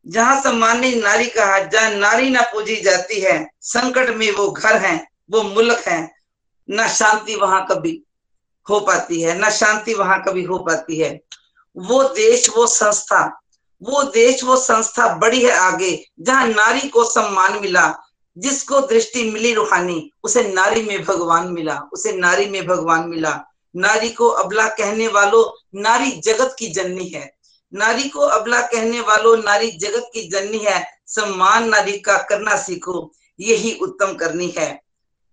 L: जहाँ सम्मान नहीं नारी का जहाँ नारी ना पूजी जाती है, संकट में वो घर है, वो मुल्क है न शांति वहाँ कभी हो पाती है, न शांति वहाँ कभी हो पाती है। वो देश, वो संस्था, वो देश, वो संस्था बड़ी है आगे, जहाँ नारी को सम्मान मिला, जिसको दृष्टि मिली रूहानी, उसे नारी में भगवान मिला, उसे नारी में भगवान मिला। नारी को अबला कहने वालों, नारी जगत की जननी है। नारी को अबला कहने वालों, नारी जगत की जननी है। सम्मान नारी का करना सीखो, यही उत्तम करनी है।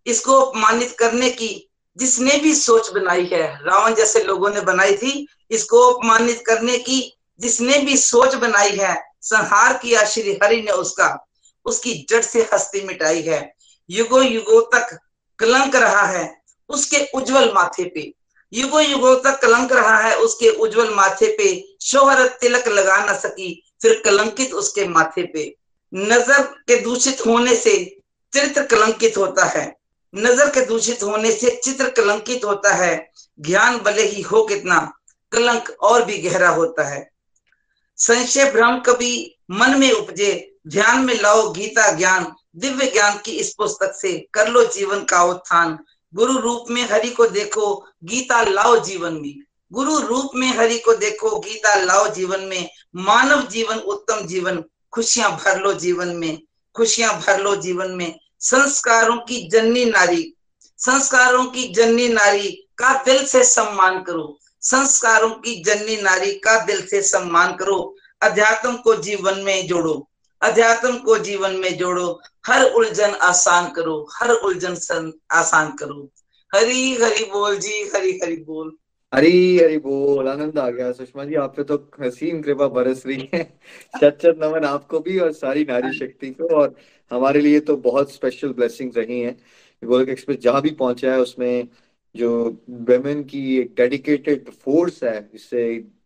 L: इसको अपमानित करने की जिसने भी सोच बनाई है, रावण जैसे लोगों ने बनाई थी, इसको अपमानित करने की जिसने भी सोच बनाई है, संहार किया श्री हरि ने उसका, उसकी जड़ से हस्ती मिटाई है। युगो युगो तक कलंक रहा है उसके उज्जवल माथे पे। युगो युगो तक कलंक रहा है उसके उज्जवल माथे पे। शोहरत तिलक लगा न सकी, फिर कलंकित उसके माथे पे। नज़र के दूषित होने से चरित्र कलंकित होता है। नज़र के दूषित होने से चित्र कलंकित होता है। ज्ञान भले ही हो कितना, कलंक और भी गहरा होता है। संशय भ्रम कभी मन में उपजे, ध्यान में लाओ गीता ज्ञान, दिव्य ज्ञान की इस पुस्तक से कर लो जीवन का उत्थान। गुरु रूप में हरि को देखो, गीता लाओ जीवन में। गुरु रूप में हरि को देखो, गीता लाओ जीवन में। मानव जीवन, उत्तम जीवन, खुशियाँ भर लो जीवन में। खुशियाँ भर लो जीवन में। संस्कारों की जननी नारी संस्कारों की जननी नारी का दिल से सम्मान करो। संस्कारों की जननी नारी का दिल से सम्मान करो। अध्यात्म को जीवन में जोड़ो। अध्यात्म को जीवन में जोड़ो। हर उलझन आसान करो। हर उलझन आसान करो। हरी हरी बोल जी हरी हरी बोल।
C: हरी हरी बोल। आनंद आ गया सुषमा जी आप पे तो हसीन कृपा बरस रही है। [laughs] शत नमन आपको भी और सारी नारी शक्ति को। और हमारे लिए तो बहुत स्पेशल ब्लेसिंग्स रही हैं। गोलक एक्सप्रेस जहाँ भी पहुँचा है, उसमें जो वेमेन की एक डेडिकेटेड फोर्स है जिससे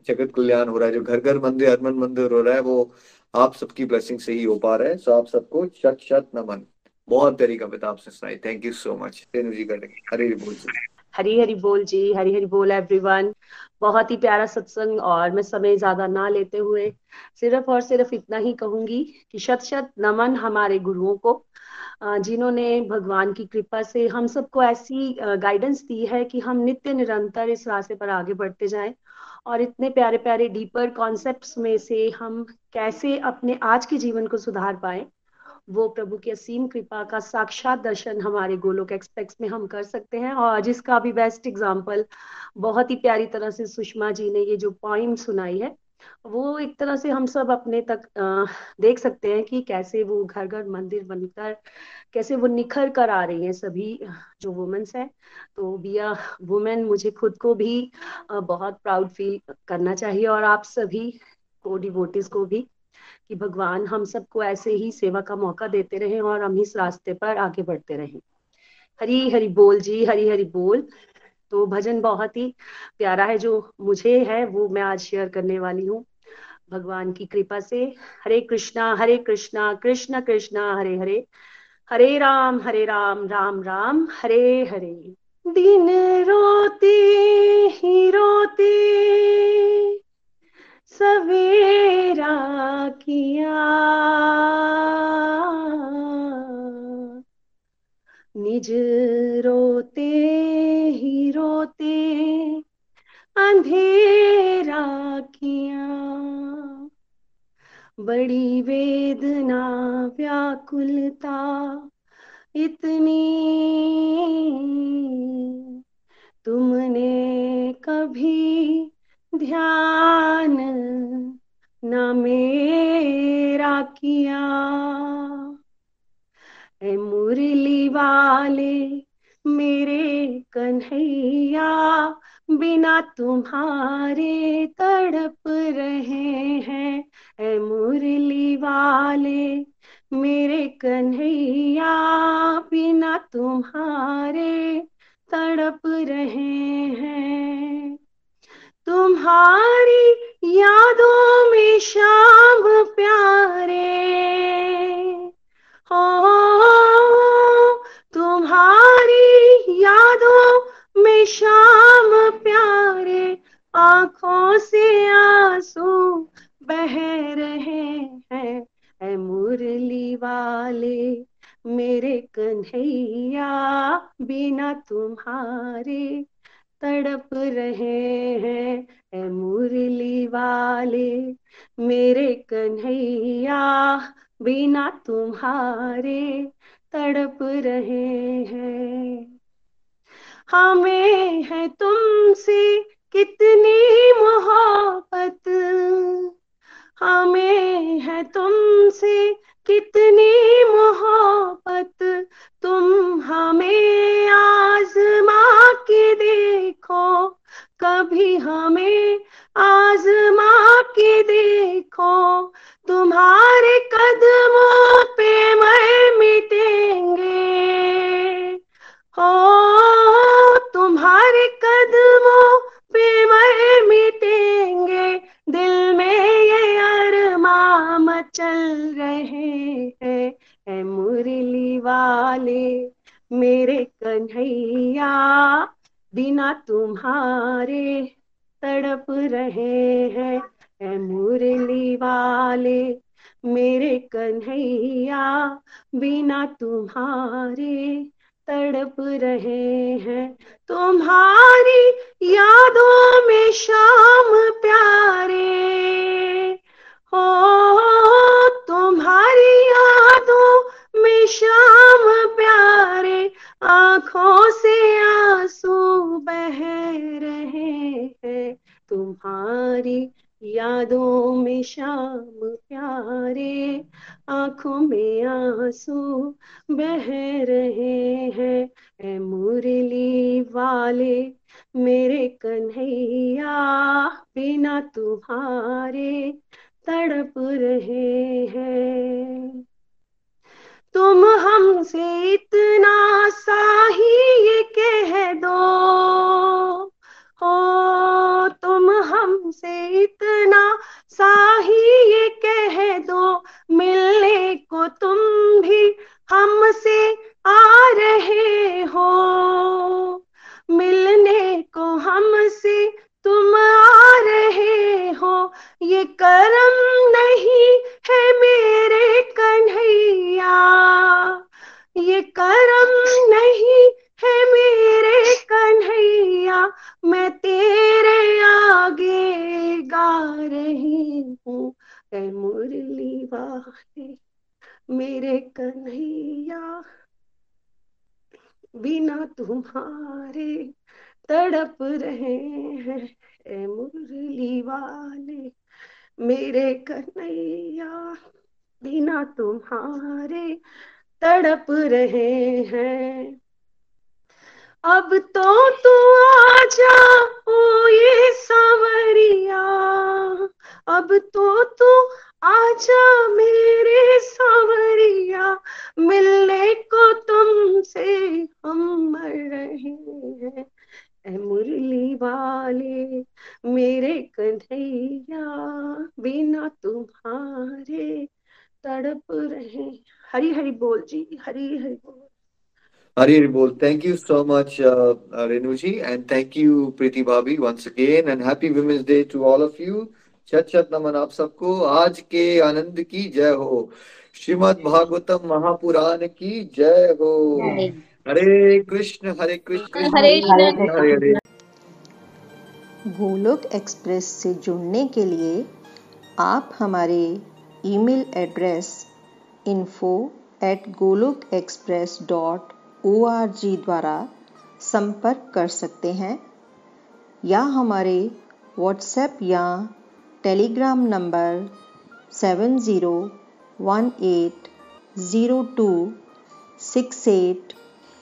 C: जगत कल्याण हो रहा है। जो घर घर मंदिर, हरमन मंदिर हो रहा है, वो आप सबकी ब्लेसिंग से ही हो पा रहा है। सो आप सबको शत शत नमन। बहुत प्यारी कविता आपसे सुनाई। Thank you so much Renu ji करेंगे हरी बोल। जी
M: हरी हरी बोल जी हरी हरी बोल एवरीवन बहुत ही प्यारा सत्संग और मैं समय ज़्यादा ना लेते हुए सिर्फ़ और सिर्फ़ इतना ही कहूँगी कि शत शत नमन हमारे गुरुओं को जिन्होंने भगवान की कृपा से हम सबको ऐसी गाइडेंस दी है कि हम नित्य निरंतर इस रास्ते पर आगे बढ़ते जाएँ और इतने प्यारे प्यारे डीपर कॉन्सेप्ट्स में से हम कैसे अपने आज के जीवन को सुधार पाए। वो प्रभु की असीम कृपा का साक्षात दर्शन हमारे गोलोक एक्सप्रेस में हम कर सकते हैं। और जिसका भी बेस्ट एग्ज़ाम्पल बहुत ही प्यारी तरह से सुषमा जी ने ये जो पॉइंट सुनाई है, वो एक तरह से हम सब अपने तक देख सकते हैं कि कैसे वो घर घर मंदिर बनकर, कैसे वो निखर कर आ रही हैं सभी जो वुमेन्स हैं। तो बी अ वुमेन मुझे खुद को भी बहुत प्राउड फील करना चाहिए और आप सभी को डिवोटिस को भी। कि भगवान हम सबको ऐसे ही सेवा का मौका देते रहें और हम इस रास्ते पर आगे बढ़ते रहें। हरी हरी बोल जी, हरी हरी बोल। तो भजन बहुत ही प्यारा है जो मुझे है, वो मैं आज शेयर करने वाली हूँ। भगवान की कृपा से। हरे कृष्णा हरे कृष्णा, कृष्ण, कृष्णा, हरे हरे। हरे राम हरे राम राम राम, हरे हरे। दिन रोते ही रोते। सवेरा किया। निज रोते ही रोते अंधेरा किया। बड़ी वेदना व्याकुलता इतनी तुमने कभी ध्यान न मेरा किया। ए मुरली वाले, मेरे कन्हैया, बिना तुम्हारे तड़प रहे हैं। ए मुरली वाले, मेरे कन्हैया, बिना तुम्हारे तड़प रहे हैं। तुम्हारी यादों में शाम प्यारे। हो, तुम्हारी यादों में शाम प्यारे। आँखों से आँसू बह रहे हैं, ऐ मुरली वाले। मेरे कन्हैया, बिना तुम्हारे तड़प रहे हैं ए मुरली वाले। मेरे कन्हैया, बिना तुम्हारे तड़प रहे हैं। हमें है तुमसे कितनी मोहब्बत। हमें है तुमसे कितनी मोहब्बत। तुम हमें आजमा के देखो। कभी हमें आजमा के देखो। तुम्हारे कदमों पे मैं मिटेंगे। हो, तुम्हारे कदमों मचल रहे हैं, ऐ मुरली वाले, मेरे कन्हैया, बिना तुम्हारे तड़प रहे हैं, ऐ मुरली वाले, मेरे कन्हैया, बिना तुम्हारे तड़प रहे हैं। तुम्हारी यादों में शाम प्यारे हो तुम्हारी यादों में शाम प्यारे आँखों से आँसू बह रहे हैं। तुम्हारी यादों में शाम प्यारे आँखों में आँसू बह रहे हैं। ऐ मुरली वाले, मेरे कन्हैया, बिना तुम्हारे तड़प रहे हैं। तुम हमसे इतना सा ही ये कह दो। हो, तुम हमसे इतना सा ही ये कह दो। मिलने को तुम भी हमसे आ रहे हो। मिलने को हमसे ये करम नहीं है मेरे कन्हैया। ये करम नहीं है मेरे कन्हैया। मैं तेरे आगे गा रही हूँ मुरली वाले मेरे कन्हैया। बिना तुम्हारे तड़प रहे हैं, ऐ मुरली वाले मेरे कन्हैया, बिना तुम्हारे तड़प रहे हैं। अब तो तू आ जा ओ ये सांवरिया। अब तो तू आ जा मेरे सांवरिया, मिलने को तुमसे हम मर रहे हैं। मुरली वाले मेरे कन्हैया बिना तुम्हारे तड़प रहे। हरी हरी बोल जी हरी हरी बोल।
C: हरी हरी बोल। Thank you so much Renu ji and thank you Preeti भाभी once again and happy women's day to all of you छत छत नमन आप सबको आज के आनंद की जय हो श्रीमद भागवतम महापुराण की जय हो. हरे कृष्ण हरे कृष्ण
N: हरे
C: हरे हरे
N: गोलोक एक्सप्रेस से जुड़ने के लिए आप हमारे email address info at Golok express dot O R G द्वारा संपर्क कर सकते हैं या हमारे व्हाट्सएप या Telegram number seven zero one eight zero two six eight